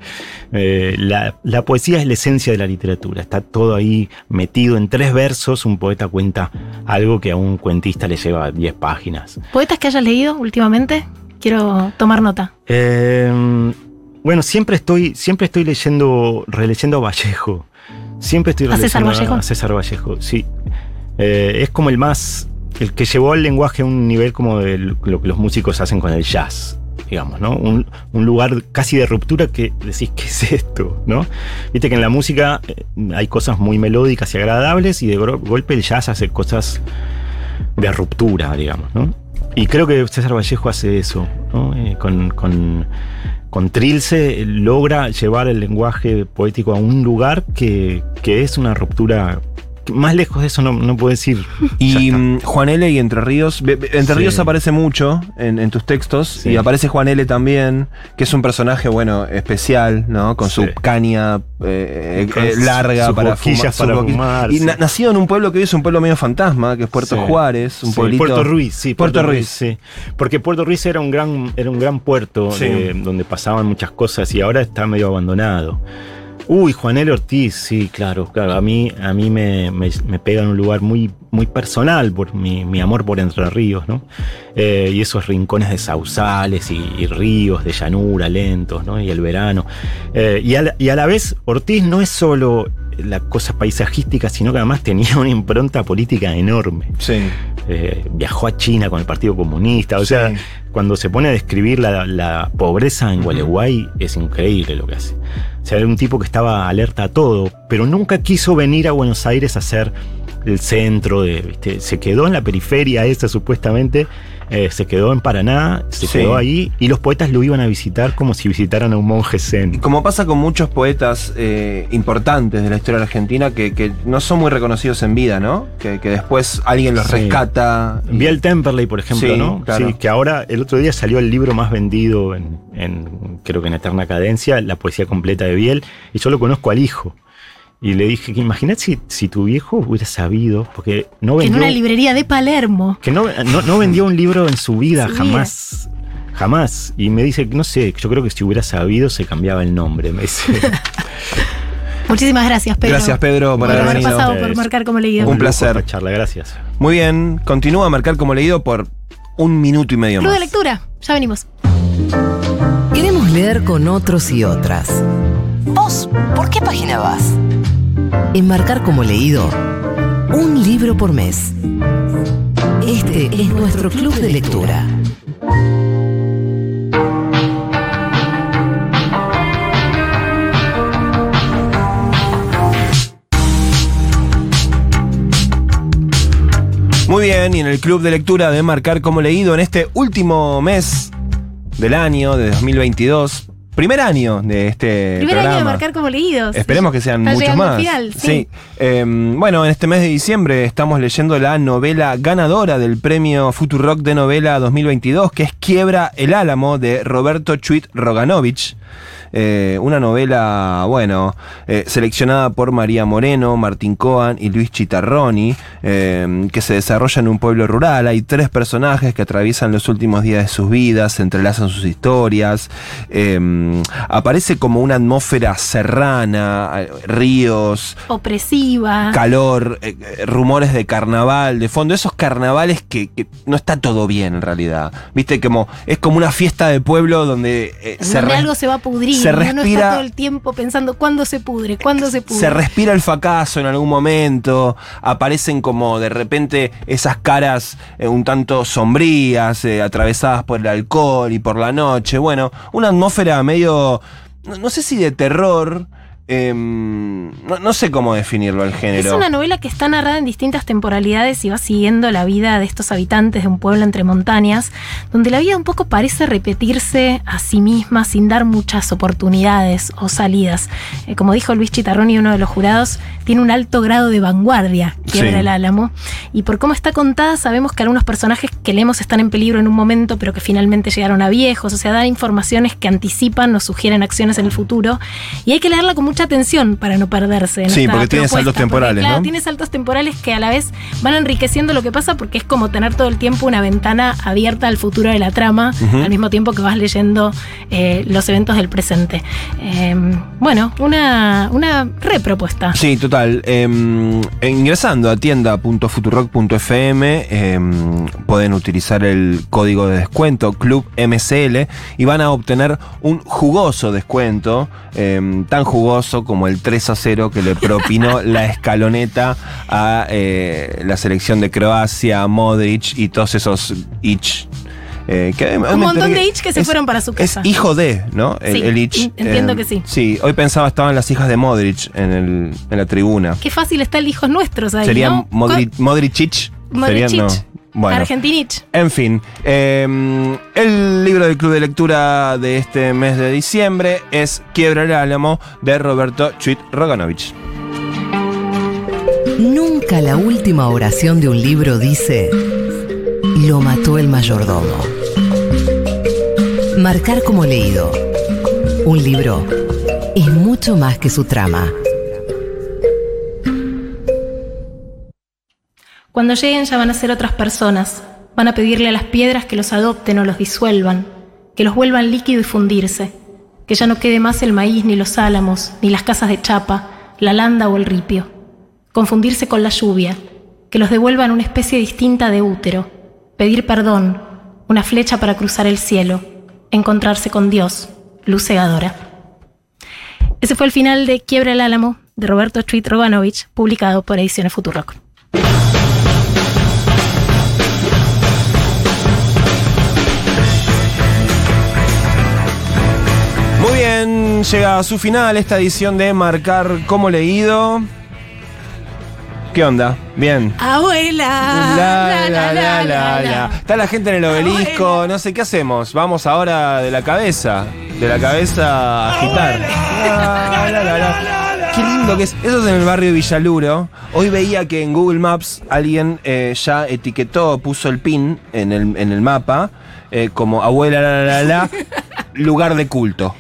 Eh, la, la poesía es la esencia de la literatura, está todo ahí metido en tres versos, un poeta cuenta algo que a un cuentista le lleva 10 páginas. ¿Poetas que hayas leído últimamente? Quiero tomar nota. Eh, bueno, siempre estoy, siempre estoy leyendo, releyendo a Vallejo. Siempre estoy ¿A César Vallejo? a César Vallejo, sí. Eh, es como el más, el que llevó el lenguaje a un nivel como de lo que los músicos hacen con el jazz, digamos, ¿no? Un, un lugar casi de ruptura que decís, ¿qué es esto? ¿No? Viste que en la música eh, hay cosas muy melódicas y agradables y de golpe el jazz hace cosas de ruptura, digamos, ¿no? Y creo que César Vallejo hace eso, ¿no? Eh, con, con, con Trilce logra llevar el lenguaje poético a un lugar que, que es una ruptura. Más lejos de eso no, no puedo decir. Y mm, Juan L. y Entre Ríos. Entre Sí. Ríos aparece mucho en, en tus textos. Y aparece Juan L. también, que es un personaje, bueno, especial, ¿no? Con su caña eh, Con eh, larga sus para fumar. para sus fumar, Y sí. na- nacido en un pueblo que hoy es un pueblo medio fantasma, que es Puerto. Juárez, un pueblito. Puerto Ruiz, sí. Puerto, Ruiz. sí. Porque Puerto Ruiz era un gran, era un gran puerto eh, donde pasaban muchas cosas y ahora está medio abandonado. Uy, Juanel Ortiz, sí, claro, claro. A mí, a mí me, me- pega en un lugar muy, muy personal por mi, mi amor por Entre Ríos, ¿no? Eh, y esos rincones de sausales y, ríos de llanura lentos, ¿no? Y el verano. Eh, y, a y a la vez, Ortiz no es solo la cosa paisajística, sino que además tenía una impronta política enorme. Sí. Eh, viajó a China con el Partido Comunista. O sea, cuando se pone a describir la, la pobreza en Gualeguay, es increíble lo que hace. O sea, era un tipo que estaba alerta a todo, pero nunca quiso venir a Buenos Aires a ser el centro de. ¿viste? Se quedó en la periferia esa, supuestamente. Eh, se quedó en Paraná, se Sí. quedó ahí, y los poetas lo iban a visitar como si visitaran a un monje zen. Como pasa con muchos poetas eh, importantes de la historia argentina que, que no son muy reconocidos en vida, ¿no? Que, que después alguien los Sí. rescata. y- Biel Temperley, por ejemplo, Sí, ¿no? claro. Sí, que ahora, el otro día salió el libro más vendido en, en, creo que en Eterna Cadencia, la poesía completa de Biel, y yo lo conozco al hijo. Y le dije que imagínate si, si tu viejo hubiera sabido, porque no Que en vendió, una librería de Palermo. que no, no, no vendió un libro en su vida, Su vida. jamás. Jamás. Y me dice, no sé, yo creo que si hubiera sabido se cambiaba el nombre. Me dice. Muchísimas gracias, Pedro. Gracias, Pedro, por por haber venido. pasado por marcar como leído. Un placer. charla, gracias. Muy bien, continúa a marcar como leído por un minuto y medio Club de más. lectura. Ya venimos. Queremos leer con otros y otras. ¿Vos por qué página vas? En Marcar como leído, un libro por mes. Este es nuestro club de lectura. Muy bien, y en el club de lectura de Marcar como leído en este último mes del año, de 2022, primer año de este Primer programa. año de marcar como leídos. Esperemos que sean muchos más. al final, sí. sí. Eh, bueno, en este mes de diciembre estamos leyendo la novela ganadora del premio Futurock de novela 2022, que es Quiebra el Álamo de Roberto Chuit Roganovich. Eh, una novela, bueno, eh, seleccionada por María Moreno, Martín Coan y Luis Chitarroni, eh, que se desarrolla en un pueblo rural. Hay tres personajes que atraviesan los últimos días de sus vidas, se entrelazan sus historias. aparece como una atmósfera serrana, ríos, Opresiva. calor, rumores de carnaval de fondo, esos carnavales que, que no está todo bien en realidad. Viste, como es como una fiesta de pueblo donde eh, algo se va a pudrir. Se uno respira- está todo el tiempo pensando cuándo se pudre, cuándo se pudre. se respira el fracaso en algún momento, aparecen como de repente esas caras eh, un tanto sombrías, eh, atravesadas por el alcohol y por la noche. Bueno, una atmósfera medio, no, no sé si de terror, em, no, no sé cómo definirlo el género. Es una novela que está narrada en distintas temporalidades y va siguiendo la vida de estos habitantes de un pueblo entre montañas, donde la vida un poco parece repetirse a sí misma sin dar muchas oportunidades o salidas. Eh, como dijo Luis Chitarroni, uno de los jurados, tiene un alto grado de vanguardia, quiebra Sí. el álamo. Y por cómo está contada, sabemos que algunos personajes que leemos están en peligro en un momento, pero que finalmente llegaron a viejos, o sea, dan informaciones que anticipan o sugieren acciones en el futuro. Y hay que leerla con mucha atención para no perderse. en Sí, esta porque tiene saltos porque, temporales, claro, tiene saltos temporales que a la vez van enriqueciendo lo que pasa porque es como tener todo el tiempo una ventana abierta al futuro de la trama, al mismo tiempo que vas leyendo eh, los eventos del presente. Eh, bueno, una, una repropuesta. Sí, total. Em, ingresando a tienda.futurock.fm em, pueden utilizar el código de descuento Club MCL y van a obtener un jugoso descuento, em, tan jugoso como el 3 a 0 que le propinó la escaloneta a eh, la selección de Croacia, Modric y todos esos ich. eh, que Un montón de ich que se es- fueron para su Es casa. hijo de, ¿no? El, Sí, el ich. entiendo em, que sí. Sí, hoy pensaba estaban las hijas de Modric en, el, en la tribuna. Qué fácil está el hijos nuestros ahí, Sería ¿no? Modric, Modricic. Modricic. Sería, no. Bueno. Argentinich. En fin, eh, el libro del club de lectura de este mes de diciembre es Quiebra el Álamo de Roberto Chuit Roganovich. Nunca la última oración de un libro dice, lo mató el mayordomo. Marcar como leído. Un libro es mucho más que su trama. Cuando lleguen ya van a ser otras personas. Van a pedirle a las piedras que los adopten o los disuelvan, que los vuelvan líquido y fundirse, que ya no quede más el maíz ni los álamos, ni las casas de chapa, la landa o el ripio. Confundirse con la lluvia, que los devuelvan una especie distinta de útero, pedir perdón, una flecha para cruzar el cielo, encontrarse con Dios, luz cegadora. Ese fue el final de Quiebra el Álamo de Roberto Chuit Roganovich, publicado por Ediciones Futurock. Muy bien, llega a su final esta edición de Marcar como leído. ¿Qué onda? Bien. Abuela. La, la, la, la, la. Está la gente en el obelisco, no sé qué hacemos. Vamos ahora de la cabeza, de la cabeza a agitar. La, la, la, la. Qué lindo que es. Eso es en el barrio de Villaluro. Hoy veía que en Google Maps alguien eh, ya etiquetó, puso el pin en el, en el mapa eh, como abuela la la la la, lugar de culto.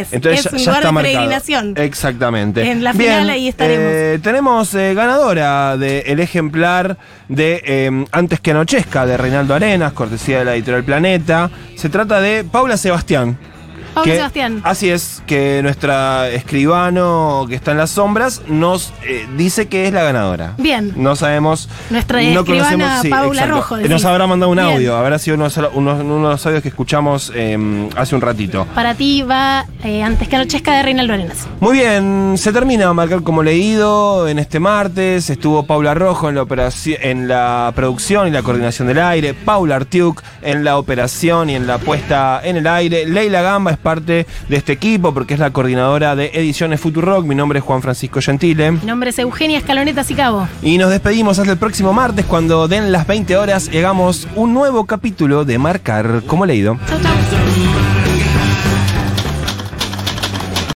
Es, Entonces es ya, un ya lugar está de marcado. peregrinación. Exactamente. En la Bien, final ahí estaremos. eh, tenemos eh, ganadora del ejemplar de eh, Antes que anochezca de Reinaldo Arenas, cortesía de la editorial Planeta. Se trata de Paula Sebastián. Paula que- Sebastián. Así es, que nuestra escribano que está en las sombras nos eh, dice que es la ganadora. Bien. No sabemos. Nuestra no escribana sí, Paula exacto. Rojo, decís. Nos habrá mandado un Bien. audio, habrá sido uno, uno- uno de los audios que escuchamos eh, hace un ratito. Para ti va eh, antes que anochezca de Reinaldo Arenas. Muy bien, se termina a marcar como leído en este martes. Estuvo Paula Rojo en la, operación, en la producción y la coordinación del aire. Paula Artiuk en la operación y en la puesta en el aire. Leila Gamba es parte de este equipo porque es la coordinadora de Ediciones Futurock. Mi nombre es Juan Francisco Gentile. Mi nombre es Eugenia Escaloneta Sicabo. Y nos despedimos hasta el próximo martes cuando den las 20 horas y hagamos un nuevo capítulo de Marcar como leído. Chau, chau.